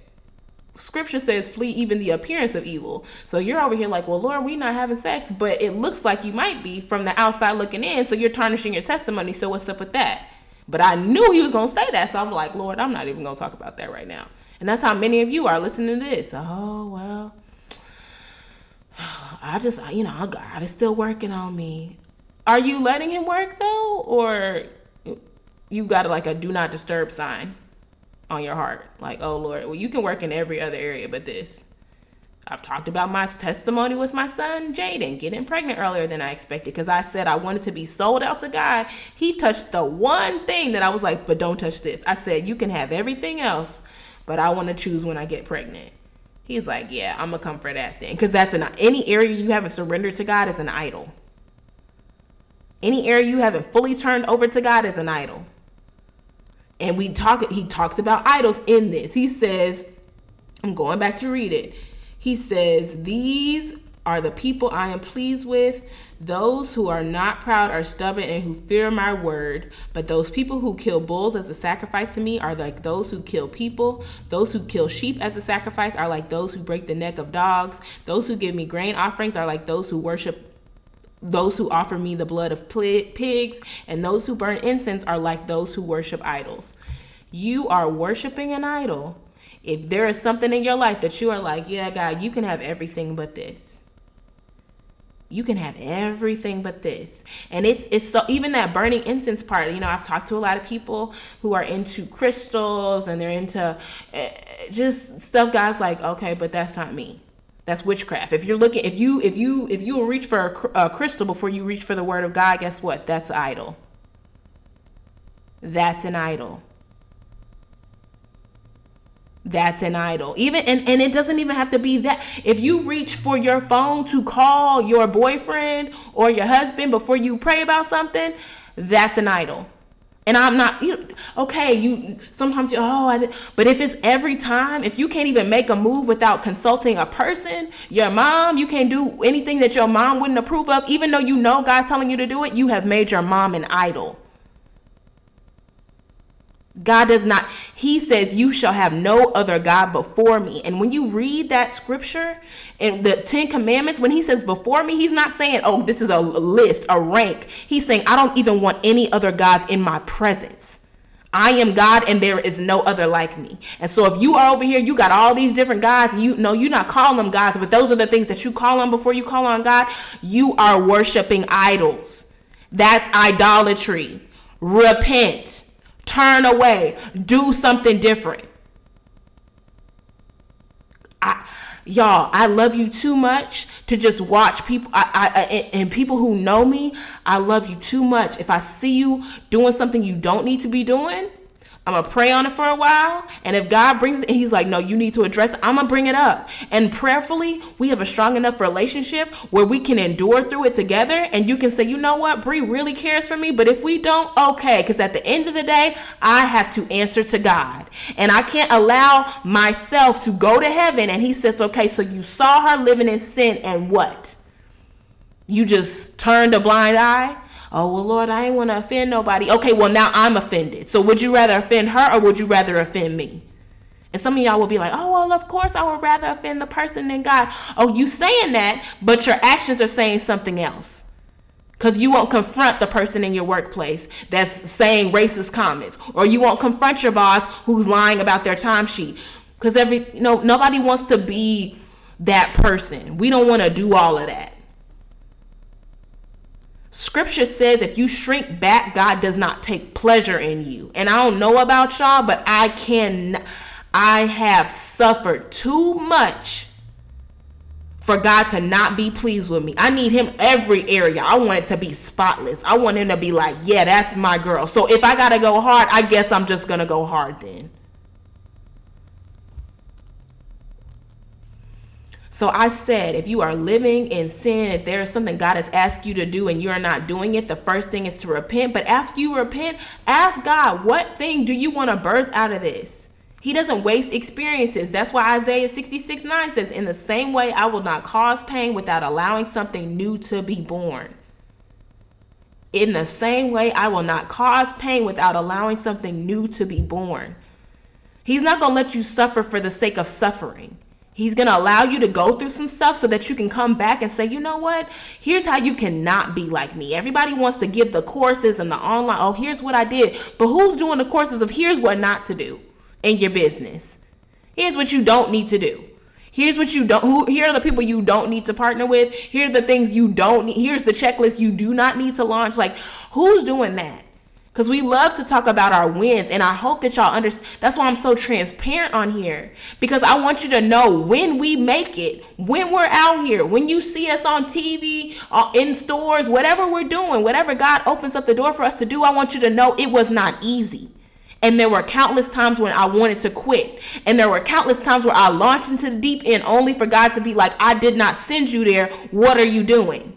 scripture says flee even the appearance of evil so you're over here like well lord we not having sex but it looks like you might be from the outside looking in so you're tarnishing your testimony so what's up with that but I knew he was going to say that. So I'm like, Lord, I'm not even going to talk about that right now. And that's how many of you are listening to this. Oh, well, I just, you know, God is still working on me. Are you letting him work though? Or you got like a do not disturb sign on your heart? Like, oh, Lord, well, you can work in every other area but this. I've talked about my testimony with my son Jaden getting pregnant earlier than I expected because I said I wanted to be sold out to God. He touched the one thing that I was like, but don't touch this. I said, you can have everything else, but I want to choose when I get pregnant. He's like, yeah, I'm gonna come for that thing, because that's an any area you haven't surrendered to God is an idol. Any area you haven't fully turned over to God is an idol. And we talk. He talks about idols in this. He says, I'm going back to read it. He says, These are the people I am pleased with, those who are not proud are stubborn and who fear my word. But those people who kill bulls as a sacrifice to me are like those who kill people. Those who kill sheep as a sacrifice are like those who break the neck of dogs. Those who give me grain offerings are like those who worship those who offer me the blood of pigs, and those who burn incense are like those who worship idols. You are worshiping an idol. If there is something in your life that you are like, yeah, God, you can have everything but this. You can have everything but this. And it's it's so even that burning incense part, you know, I've talked to a lot of people who are into crystals and they're into uh, just stuff God's like, okay, but that's not me. That's witchcraft. If you're looking, if you if you if you will reach for a, a crystal before you reach for the word of God, guess what? That's idol. That's an idol. That's an idol. Even and, and it doesn't even have to be that. If you reach for your phone to call your boyfriend or your husband before you pray about something, that's an idol. And I'm not, you okay, you sometimes you, oh, I did, but if it's every time, if you can't even make a move without consulting a person, your mom, you can't do anything that your mom wouldn't approve of, even though you know God's telling you to do it, you have made your mom an idol. God does not, He says, You shall have no other God before me. And when you read that scripture and the Ten Commandments, when He says before me, He's not saying, Oh, this is a list, a rank. He's saying, I don't even want any other gods in my presence. I am God and there is no other like me. And so if you are over here, you got all these different gods, you know you're not calling them gods, but those are the things that you call them before you call on God, you are worshiping idols. That's idolatry. Repent turn away, do something different. I, y'all, I love you too much to just watch people. I, I, and people who know me, I love you too much. If I see you doing something you don't need to be doing, I'm gonna pray on it for a while, and if God brings it, He's like, "No, you need to address it." I'm gonna bring it up, and prayerfully, we have a strong enough relationship where we can endure through it together, and you can say, "You know what, Bree really cares for me," but if we don't, okay, because at the end of the day, I have to answer to God, and I can't allow myself to go to heaven. And He says, "Okay, so you saw her living in sin, and what? You just turned a blind eye." Oh well lord i ain't want to offend nobody okay well now i'm offended so would you rather offend her or would you rather offend me and some of y'all will be like, oh, well, of course I would rather offend the person than God. Oh, you saying that, but your actions are saying something else. Because you won't confront the person in your workplace that's saying racist comments. Or you won't confront your boss who's lying about their timesheet. Because every know, nobody wants to be that person. We don't want to do all of that. Scripture says if you shrink back, God does not take pleasure in you. And I don't know about y'all, but I can I have suffered too much for God to not be pleased with me. I need him every area. I want it to be spotless. I want him to be like, "Yeah, that's my girl." So if I got to go hard, I guess I'm just going to go hard then. So I said, if you are living in sin, if there is something God has asked you to do and you're not doing it, the first thing is to repent. But after you repent, ask God, what thing do you want to birth out of this? He doesn't waste experiences. That's why Isaiah 66 9 says, In the same way, I will not cause pain without allowing something new to be born. In the same way, I will not cause pain without allowing something new to be born. He's not going to let you suffer for the sake of suffering. He's going to allow you to go through some stuff so that you can come back and say, you know what? Here's how you cannot be like me. Everybody wants to give the courses and the online, oh, here's what I did. But who's doing the courses of here's what not to do in your business? Here's what you don't need to do. Here's what you don't who here are the people you don't need to partner with. Here are the things you don't need. Here's the checklist you do not need to launch. Like who's doing that? Because we love to talk about our wins, and I hope that y'all understand. That's why I'm so transparent on here. Because I want you to know when we make it, when we're out here, when you see us on TV, uh, in stores, whatever we're doing, whatever God opens up the door for us to do, I want you to know it was not easy. And there were countless times when I wanted to quit. And there were countless times where I launched into the deep end only for God to be like, I did not send you there. What are you doing?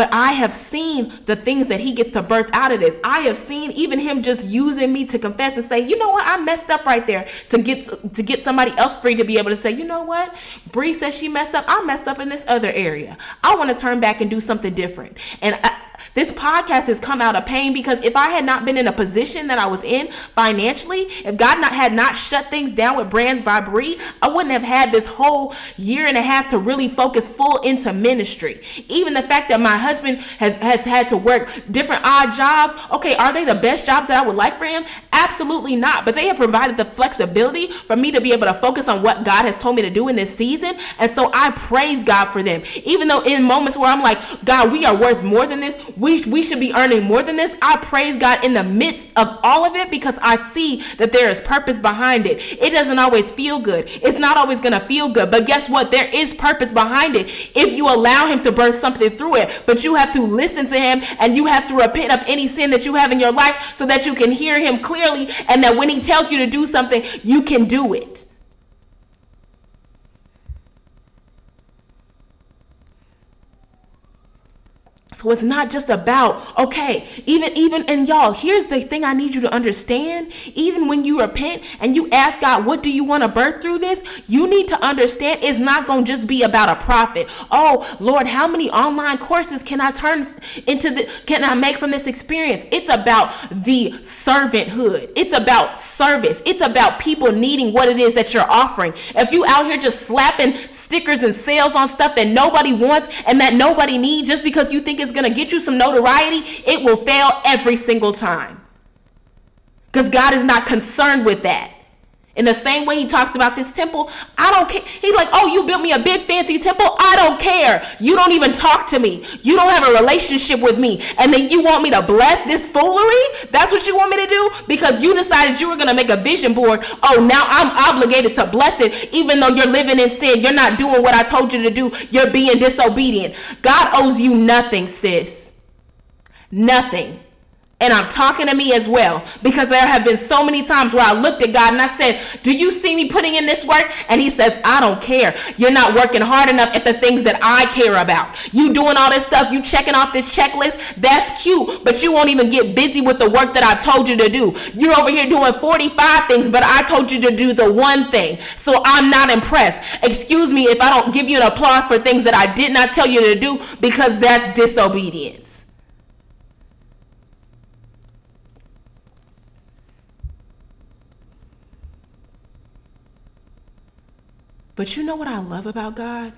But I have seen the things that he gets to birth out of this. I have seen even him just using me to confess and say, you know what, I messed up right there to get to get somebody else free to be able to say, you know what, Bree says she messed up. I messed up in this other area. I want to turn back and do something different. And I, this podcast has come out of pain because if I had not been in a position that I was in financially, if God not had not shut things down with Brands by Bree, I wouldn't have had this whole year and a half to really focus full into ministry. Even the fact that my husband has, has had to work different odd jobs, okay, are they the best jobs that I would like for him? Absolutely not. But they have provided the flexibility for me to be able to focus on what God has told me to do in this season. And so I praise God for them. Even though in moments where I'm like, God, we are worth more than this, we, we should be earning more than this. I praise God in the midst of all of it because I see that there is purpose behind it. It doesn't always feel good. It's not always going to feel good. But guess what? There is purpose behind it if you allow Him to birth something through it. But you have to listen to Him and you have to repent of any sin that you have in your life so that you can hear Him clearly and that when He tells you to do something, you can do it. So it's not just about okay, even even and y'all, here's the thing I need you to understand. Even when you repent and you ask God, what do you want to birth through this? You need to understand it's not going to just be about a profit. Oh, Lord, how many online courses can I turn into the can I make from this experience? It's about the servanthood. It's about service. It's about people needing what it is that you're offering. If you out here just slapping stickers and sales on stuff that nobody wants and that nobody needs just because you think it's going to get you some notoriety, it will fail every single time. Because God is not concerned with that. In the same way he talks about this temple, I don't care. He's like, oh, you built me a big fancy temple. I don't care. You don't even talk to me. You don't have a relationship with me. And then you want me to bless this foolery? That's what you want me to do? Because you decided you were going to make a vision board. Oh, now I'm obligated to bless it, even though you're living in sin. You're not doing what I told you to do. You're being disobedient. God owes you nothing, sis. Nothing. And I'm talking to me as well because there have been so many times where I looked at God and I said, Do you see me putting in this work? And He says, I don't care. You're not working hard enough at the things that I care about. You doing all this stuff, you checking off this checklist, that's cute, but you won't even get busy with the work that I've told you to do. You're over here doing 45 things, but I told you to do the one thing. So I'm not impressed. Excuse me if I don't give you an applause for things that I did not tell you to do because that's disobedience. But you know what I love about God?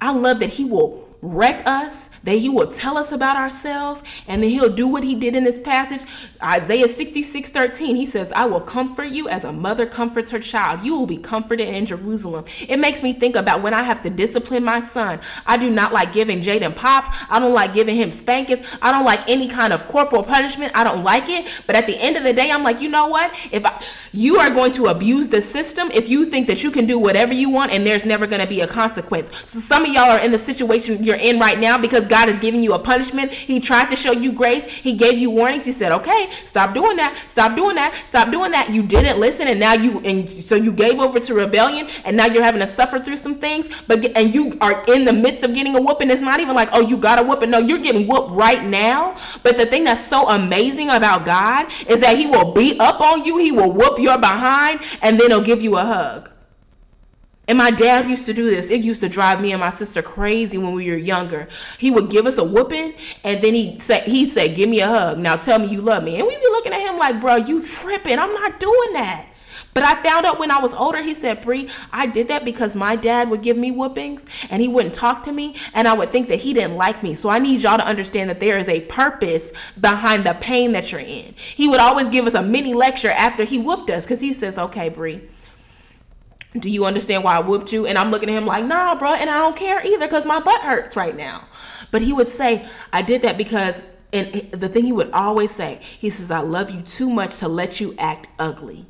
I love that He will wreck us, that he will tell us about ourselves, and then he'll do what he did in this passage. Isaiah 66 13, he says, I will comfort you as a mother comforts her child. You will be comforted in Jerusalem. It makes me think about when I have to discipline my son. I do not like giving Jaden pops. I don't like giving him spankings. I don't like any kind of corporal punishment. I don't like it. But at the end of the day, I'm like, you know what? If I, you are going to abuse the system, if you think that you can do whatever you want and there's never going to be a consequence. So some of y'all are in the situation you're in right now because God is giving you a punishment. He tried to show you grace. He gave you warnings. He said, "Okay, stop doing that. Stop doing that. Stop doing that." You didn't listen, and now you and so you gave over to rebellion, and now you're having to suffer through some things. But and you are in the midst of getting a whooping. It's not even like, "Oh, you got a whooping." No, you're getting whooped right now. But the thing that's so amazing about God is that He will beat up on you. He will whoop your behind, and then He'll give you a hug. And my dad used to do this. It used to drive me and my sister crazy when we were younger. He would give us a whooping and then he'd say, he'd say, Give me a hug. Now tell me you love me. And we'd be looking at him like, Bro, you tripping. I'm not doing that. But I found out when I was older, he said, Bree, I did that because my dad would give me whoopings and he wouldn't talk to me. And I would think that he didn't like me. So I need y'all to understand that there is a purpose behind the pain that you're in. He would always give us a mini lecture after he whooped us because he says, Okay, Bree do you understand why I whooped you? And I'm looking at him like, nah, bro, and I don't care either because my butt hurts right now. But he would say, I did that because, and the thing he would always say, he says, I love you too much to let you act ugly.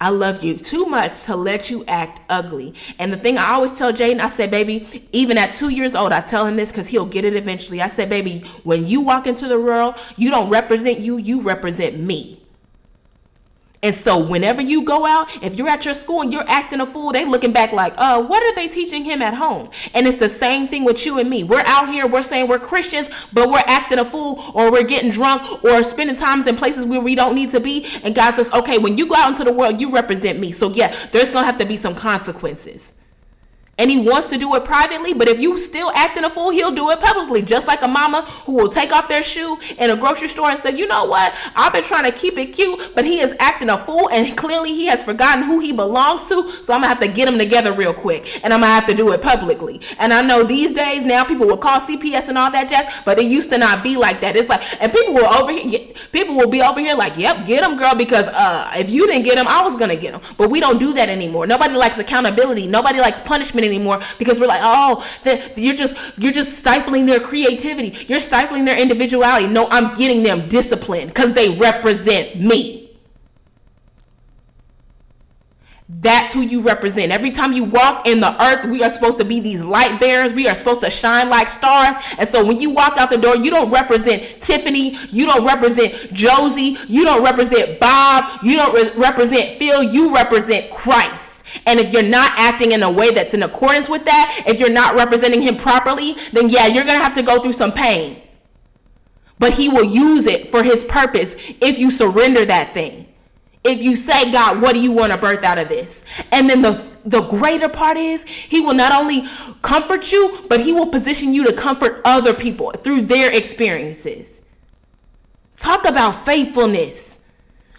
I love you too much to let you act ugly. And the thing I always tell Jaden, I said, baby, even at two years old, I tell him this because he'll get it eventually. I said, baby, when you walk into the world, you don't represent you, you represent me. And so whenever you go out, if you're at your school and you're acting a fool, they looking back like, uh, what are they teaching him at home? And it's the same thing with you and me. We're out here, we're saying we're Christians, but we're acting a fool or we're getting drunk or spending times in places where we don't need to be. And God says, okay, when you go out into the world, you represent me. So yeah, there's gonna have to be some consequences and he wants to do it privately, but if you still acting a fool, he'll do it publicly. Just like a mama who will take off their shoe in a grocery store and say, you know what, I've been trying to keep it cute, but he is acting a fool and clearly he has forgotten who he belongs to. So I'm gonna have to get him together real quick and I'm gonna have to do it publicly. And I know these days now people will call CPS and all that jazz, but it used to not be like that. It's like, and people will over here, people will be over here like, yep, get him, girl, because uh, if you didn't get him, I was gonna get him. But we don't do that anymore. Nobody likes accountability. Nobody likes punishment anymore because we're like, oh, you're just you're just stifling their creativity. You're stifling their individuality. No, I'm getting them disciplined because they represent me. That's who you represent. Every time you walk in the earth, we are supposed to be these light bearers. We are supposed to shine like stars. And so when you walk out the door, you don't represent Tiffany. You don't represent Josie. You don't represent Bob. You don't re- represent Phil. You represent Christ. And if you're not acting in a way that's in accordance with that, if you're not representing him properly, then yeah, you're going to have to go through some pain. But he will use it for his purpose if you surrender that thing. If you say, God, what do you want to birth out of this? And then the the greater part is he will not only comfort you, but he will position you to comfort other people through their experiences. Talk about faithfulness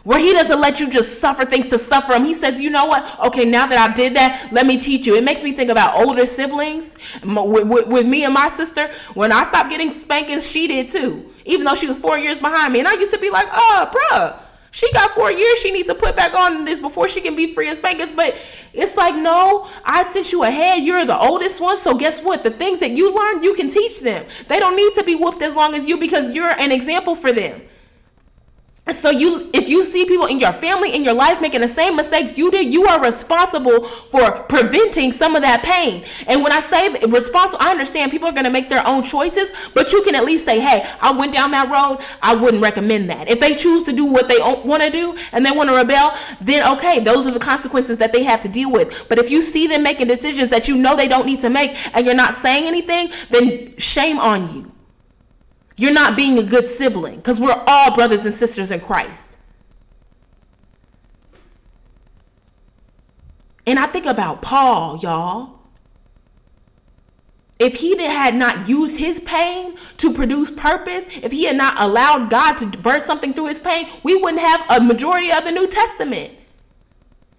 where he doesn't let you just suffer things to suffer him. He says, you know what? Okay, now that I did that, let me teach you. It makes me think about older siblings. With, with, with, me and my sister, when I stopped getting spankings, she did too, even though she was four years behind me. And I used to be like, oh, bruh. She got four years she needs to put back on this before she can be free of spankings. But it's like, no, I sent you ahead. You're the oldest one. So guess what? The things that you learned, you can teach them. They don't need to be whooped as long as you because you're an example for them. So you if you see people in your family in your life making the same mistakes you did, you are responsible for preventing some of that pain. And when I say responsible, I understand people are going to make their own choices, but you can at least say, "Hey, I went down that road. I wouldn't recommend that." If they choose to do what they want to do and they want to rebel, then okay, those are the consequences that they have to deal with. But if you see them making decisions that you know they don't need to make and you're not saying anything, then shame on you. You're not being a good sibling because we're all brothers and sisters in Christ. And I think about Paul, y'all. If he had not used his pain to produce purpose, if he had not allowed God to birth something through his pain, we wouldn't have a majority of the New Testament.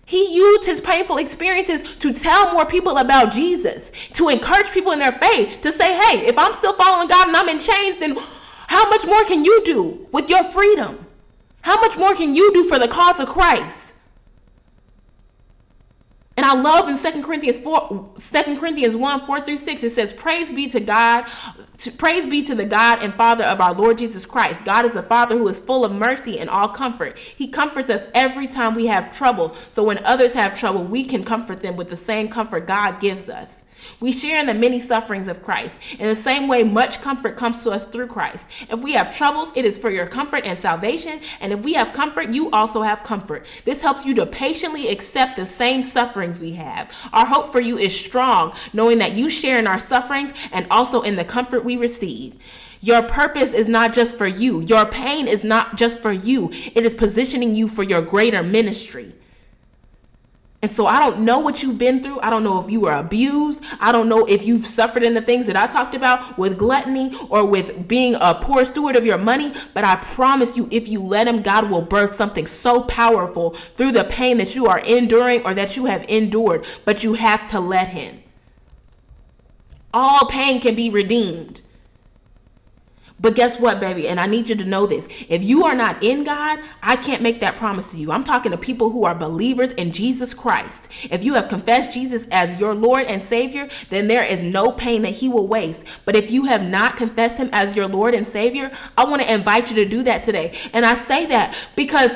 He used his painful experiences to tell more people about Jesus, to encourage people in their faith, to say, hey, if I'm still following God and I'm in chains, then how much more can you do with your freedom? How much more can you do for the cause of Christ? And I love in 2 Corinthians 4, 2 Corinthians 1, 4 through 6, it says, Praise be to God, to, praise be to the God and Father of our Lord Jesus Christ. God is a Father who is full of mercy and all comfort. He comforts us every time we have trouble. So when others have trouble, we can comfort them with the same comfort God gives us. We share in the many sufferings of Christ. In the same way, much comfort comes to us through Christ. If we have troubles, it is for your comfort and salvation. And if we have comfort, you also have comfort. This helps you to patiently accept the same sufferings we have. Our hope for you is strong, knowing that you share in our sufferings and also in the comfort we receive. Your purpose is not just for you. Your pain is not just for you. It is positioning you for your greater ministry. And so I don't know what you've been through. I don't know if you were abused. I don't know if you've suffered in the things that I talked about with gluttony or with being a poor steward of your money. But I promise you, if you let Him, God will birth something so powerful through the pain that you are enduring or that you have endured. But you have to let Him. All pain can be redeemed. But guess what, baby? And I need you to know this. If you are not in God, I can't make that promise to you. I'm talking to people who are believers in Jesus Christ. If you have confessed Jesus as your Lord and Savior, then there is no pain that He will waste. But if you have not confessed Him as your Lord and Savior, I want to invite you to do that today. And I say that because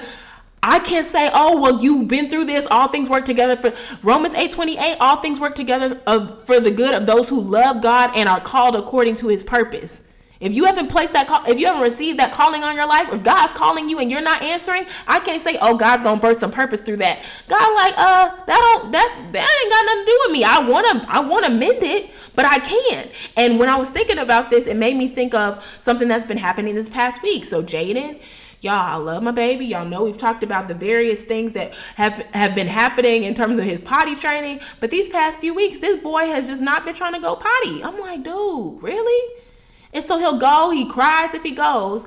I can't say, oh, well, you've been through this. All things work together for Romans 8 28. All things work together of, for the good of those who love God and are called according to his purpose. If you haven't placed that call, if you haven't received that calling on your life, if God's calling you and you're not answering, I can't say, oh, God's gonna birth some purpose through that. God, like, uh, that don't that's that ain't got nothing to do with me. I wanna I wanna mend it, but I can't. And when I was thinking about this, it made me think of something that's been happening this past week. So Jaden, y'all, I love my baby. Y'all know we've talked about the various things that have have been happening in terms of his potty training, but these past few weeks, this boy has just not been trying to go potty. I'm like, dude, really? And so he'll go, he cries if he goes,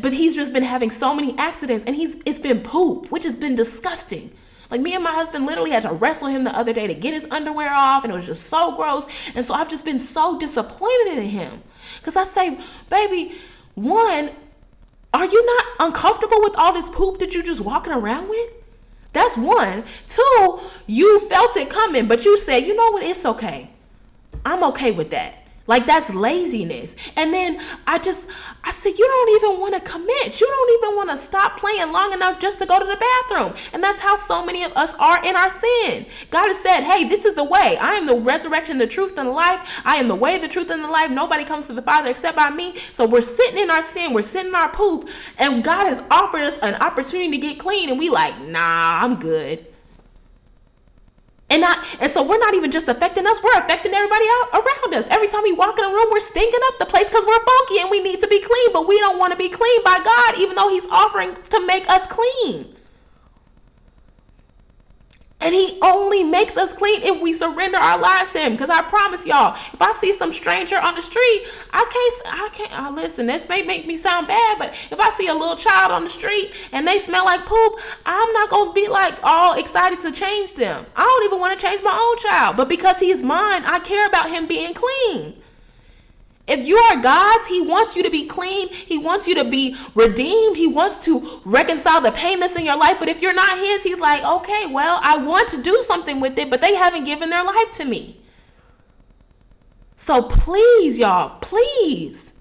but he's just been having so many accidents and he's it's been poop, which has been disgusting. Like me and my husband literally had to wrestle him the other day to get his underwear off and it was just so gross. And so I've just been so disappointed in him. Cuz I say, "Baby, one, are you not uncomfortable with all this poop that you're just walking around with?" That's one. Two, you felt it coming, but you said, "You know what? It's okay. I'm okay with that." Like that's laziness. And then I just I said you don't even want to commit. You don't even want to stop playing long enough just to go to the bathroom. And that's how so many of us are in our sin. God has said, "Hey, this is the way. I am the resurrection, the truth and the life. I am the way, the truth and the life. Nobody comes to the Father except by me." So we're sitting in our sin, we're sitting in our poop, and God has offered us an opportunity to get clean and we like, "Nah, I'm good." And not and so we're not even just affecting us, we're affecting everybody out around us. Every time we walk in a room, we're stinking up the place because we're funky and we need to be clean, but we don't want to be clean by God, even though He's offering to make us clean. And he only makes us clean if we surrender our lives to him. Because I promise y'all, if I see some stranger on the street, I can't, I can't, uh, listen, this may make me sound bad, but if I see a little child on the street and they smell like poop, I'm not going to be like all excited to change them. I don't even want to change my own child. But because he's mine, I care about him being clean. If you are God's, He wants you to be clean. He wants you to be redeemed. He wants to reconcile the that's in your life. But if you're not His, He's like, okay, well, I want to do something with it, but they haven't given their life to me. So please, y'all, please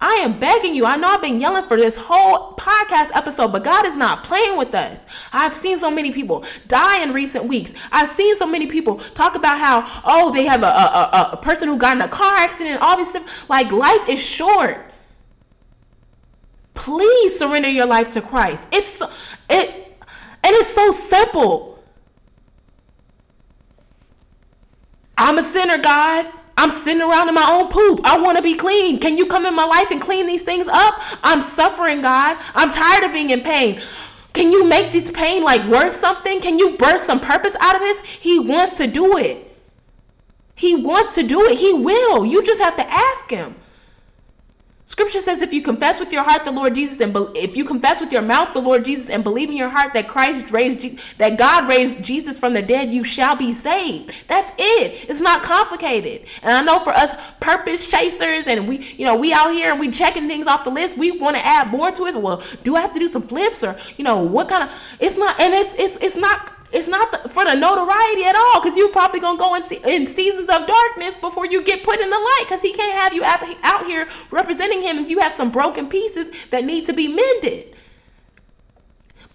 I am begging you. I know I've been yelling for this whole podcast episode, but God is not playing with us. I've seen so many people die in recent weeks. I've seen so many people talk about how, oh, they have a, a, a, person who got in a car accident, all this stuff. Like, life is short. Please surrender your life to Christ. It's it and it's so simple. I'm a sinner, God. I'm sitting around in my own poop. I want to be clean. Can you come in my life and clean these things up? I'm suffering, God. I'm tired of being in pain. Can you make this pain like worth something? Can you birth some purpose out of this? He wants to do it. He wants to do it. He will. You just have to ask him. Scripture says if you confess with your heart the Lord Jesus and be- if you confess with your mouth the Lord Jesus and believe in your heart that Christ raised Je- that God raised Jesus from the dead, you shall be saved. That's it. It's not complicated. And I know for us purpose chasers and we you know we out here and we checking things off the list, we want to add more to it. Well, do I have to do some flips or you know what kind of? It's not and it's it's it's not it's not the, for the notoriety at all because you're probably gonna go in, in seasons of darkness before you get put in the light because he can't have you out, out here representing him if you have some broken pieces that need to be mended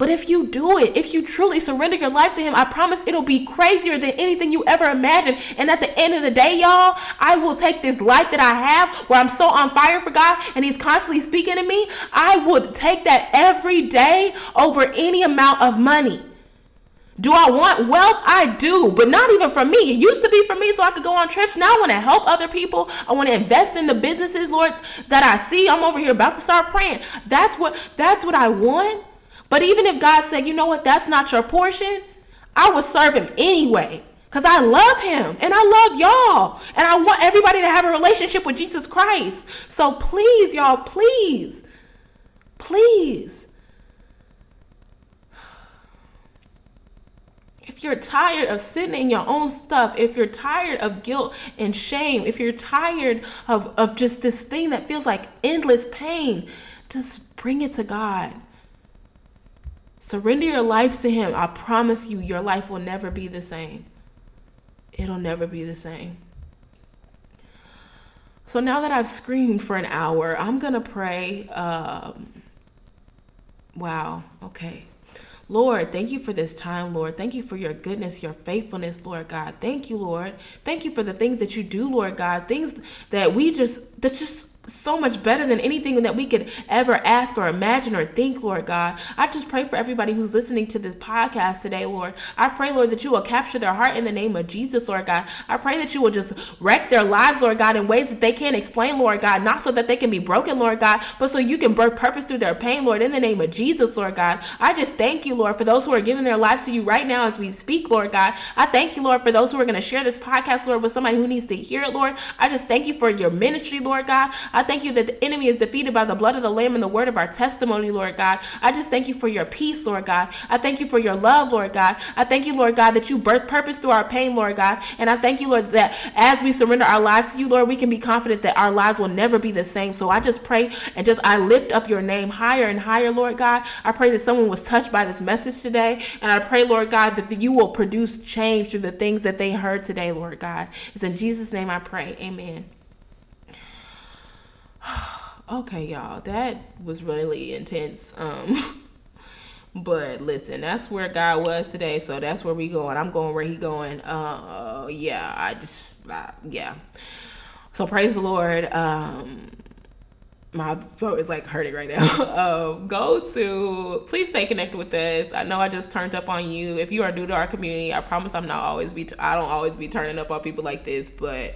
but if you do it, if you truly surrender your life to Him, I promise it'll be crazier than anything you ever imagined. And at the end of the day, y'all, I will take this life that I have where I'm so on fire for God and He's constantly speaking to me. I would take that every day over any amount of money. Do I want wealth? I do, but not even for me. It used to be for me so I could go on trips. Now I want to help other people. I want to invest in the businesses, Lord, that I see. I'm over here about to start praying. That's what that's what I want. But even if God said, "You know what? That's not your portion." I would serve him anyway. Cuz I love him and I love y'all. And I want everybody to have a relationship with Jesus Christ. So please, y'all, please. Please you're tired of sitting in your own stuff, if you're tired of guilt and shame, if you're tired of, of just this thing that feels like endless pain, just bring it to God. Surrender your life to Him. I promise you, your life will never be the same. It'll never be the same. So now that I've screamed for an hour, I'm going to pray. Um, wow, okay. Lord, thank you for this time, Lord. Thank you for your goodness, your faithfulness, Lord God. Thank you, Lord. Thank you for the things that you do, Lord God. Things that we just, that's just so much better than anything that we could ever ask or imagine or think, Lord God. I just pray for everybody who's listening to this podcast today, Lord. I pray, Lord, that you will capture their heart in the name of Jesus, Lord God. I pray that you will just wreck their lives, Lord God, in ways that they can't explain, Lord God, not so that they can be broken, Lord God, but so you can birth purpose through their pain, Lord, in the name of Jesus, Lord God. I just thank you, Lord, for those who are giving their lives to you right now as we speak, Lord God. I thank you, Lord, for those who are going to share this podcast, Lord, with somebody who needs to hear it, Lord. I just thank you for your ministry, Lord God. I thank you that the enemy is defeated by the blood of the Lamb and the word of our testimony, Lord God. I just thank you for your peace, Lord God. I thank you for your love, Lord God. I thank you, Lord God, that you birth purpose through our pain, Lord God. And I thank you, Lord, that as we surrender our lives to you, Lord, we can be confident that our lives will never be the same. So I just pray and just I lift up your name higher and higher, Lord God. I pray that someone was touched by this message today. And I pray, Lord God, that you will produce change through the things that they heard today, Lord God. It's in Jesus' name I pray. Amen. Okay, y'all, that was really intense. Um, but listen, that's where God was today, so that's where we going. I'm going where he going. Uh, yeah, I just, uh, yeah. So praise the Lord. Um, my throat is like hurting right now. uh, go to please stay connected with us. I know I just turned up on you. If you are new to our community, I promise I'm not always be. T- I don't always be turning up on people like this, but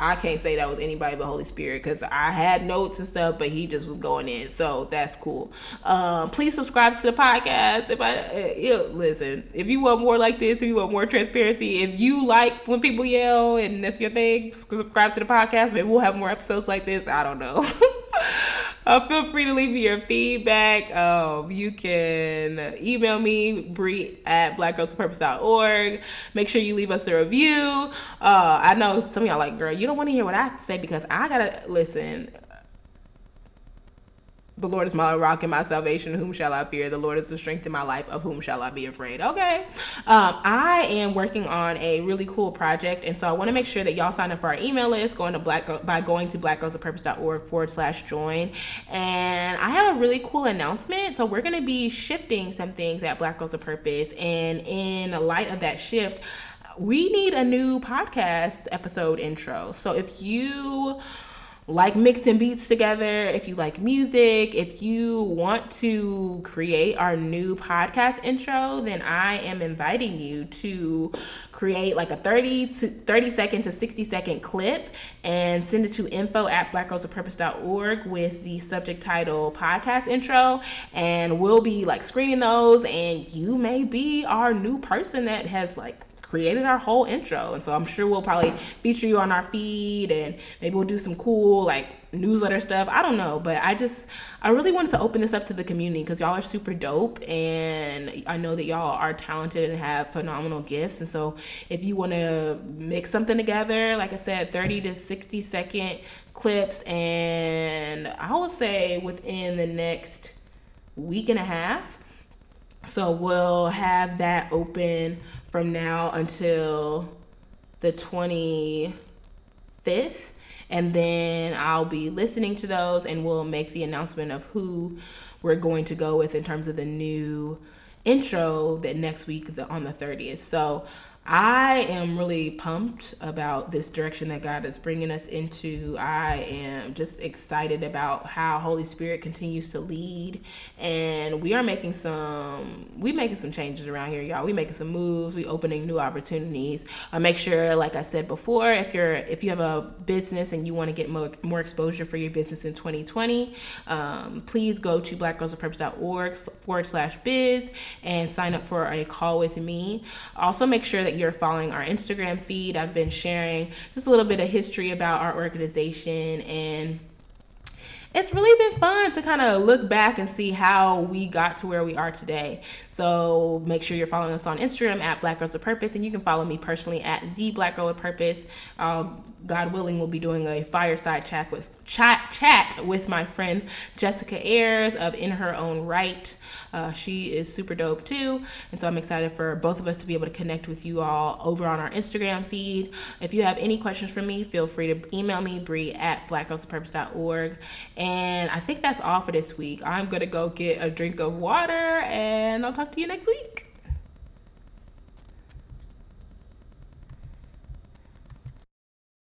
I can't say that was anybody but Holy Spirit because I had notes and stuff, but he just was going in. So that's cool. Um, please subscribe to the podcast. If I uh, listen, if you want more like this, if you want more transparency, if you like when people yell and that's your thing, subscribe to the podcast. Maybe we'll have more episodes like this. I don't know. uh, feel free to leave me your feedback. Um, you can email me, Bree at blackgirlsofpurpose.org. Make sure you leave us a review. Uh, I know some of y'all like, girl, you don't want to hear what I have to say because I gotta listen the Lord is my rock and my salvation. Whom shall I fear? The Lord is the strength in my life. Of whom shall I be afraid? Okay. Um, I am working on a really cool project. And so I want to make sure that y'all sign up for our email list going to black by going to blackgirlsofpurpose.org forward slash join. And I have a really cool announcement. So we're going to be shifting some things at Black Girls of Purpose. And in light of that shift, we need a new podcast episode intro. So if you like mixing beats together, if you like music, if you want to create our new podcast intro, then I am inviting you to create like a 30 to 30 second to 60 second clip and send it to info at blackgirlsofpurpose.org with the subject title podcast intro. And we'll be like screening those, and you may be our new person that has like created our whole intro. And so I'm sure we'll probably feature you on our feed and maybe we'll do some cool like newsletter stuff. I don't know, but I just I really wanted to open this up to the community because y'all are super dope and I know that y'all are talented and have phenomenal gifts. And so if you want to mix something together, like I said, 30 to 60 second clips and I would say within the next week and a half. So we'll have that open from now until the 25th. And then I'll be listening to those and we'll make the announcement of who we're going to go with in terms of the new intro that next week the, on the 30th. So I am really pumped about this direction that God is bringing us into. I am just excited about how Holy Spirit continues to lead, and we are making some we making some changes around here, y'all. We making some moves. We opening new opportunities. I make sure, like I said before, if you're if you have a business and you want to get more more exposure for your business in 2020, um, please go to blackgirlsofpurpose.org forward slash biz and sign up for a call with me. Also, make sure that you're following our Instagram feed. I've been sharing just a little bit of history about our organization and it's really been fun to kind of look back and see how we got to where we are today. So make sure you're following us on Instagram at Black Girls with Purpose, and you can follow me personally at the Black Girl with Purpose. Uh, God willing, we'll be doing a fireside chat with chat chat with my friend Jessica Ayers of In Her Own Right. Uh, she is super dope too, and so I'm excited for both of us to be able to connect with you all over on our Instagram feed. If you have any questions for me, feel free to email me Bree at blackgirlsofpurpose.org. And I think that's all for this week. I'm gonna go get a drink of water, and I'll talk to you next week.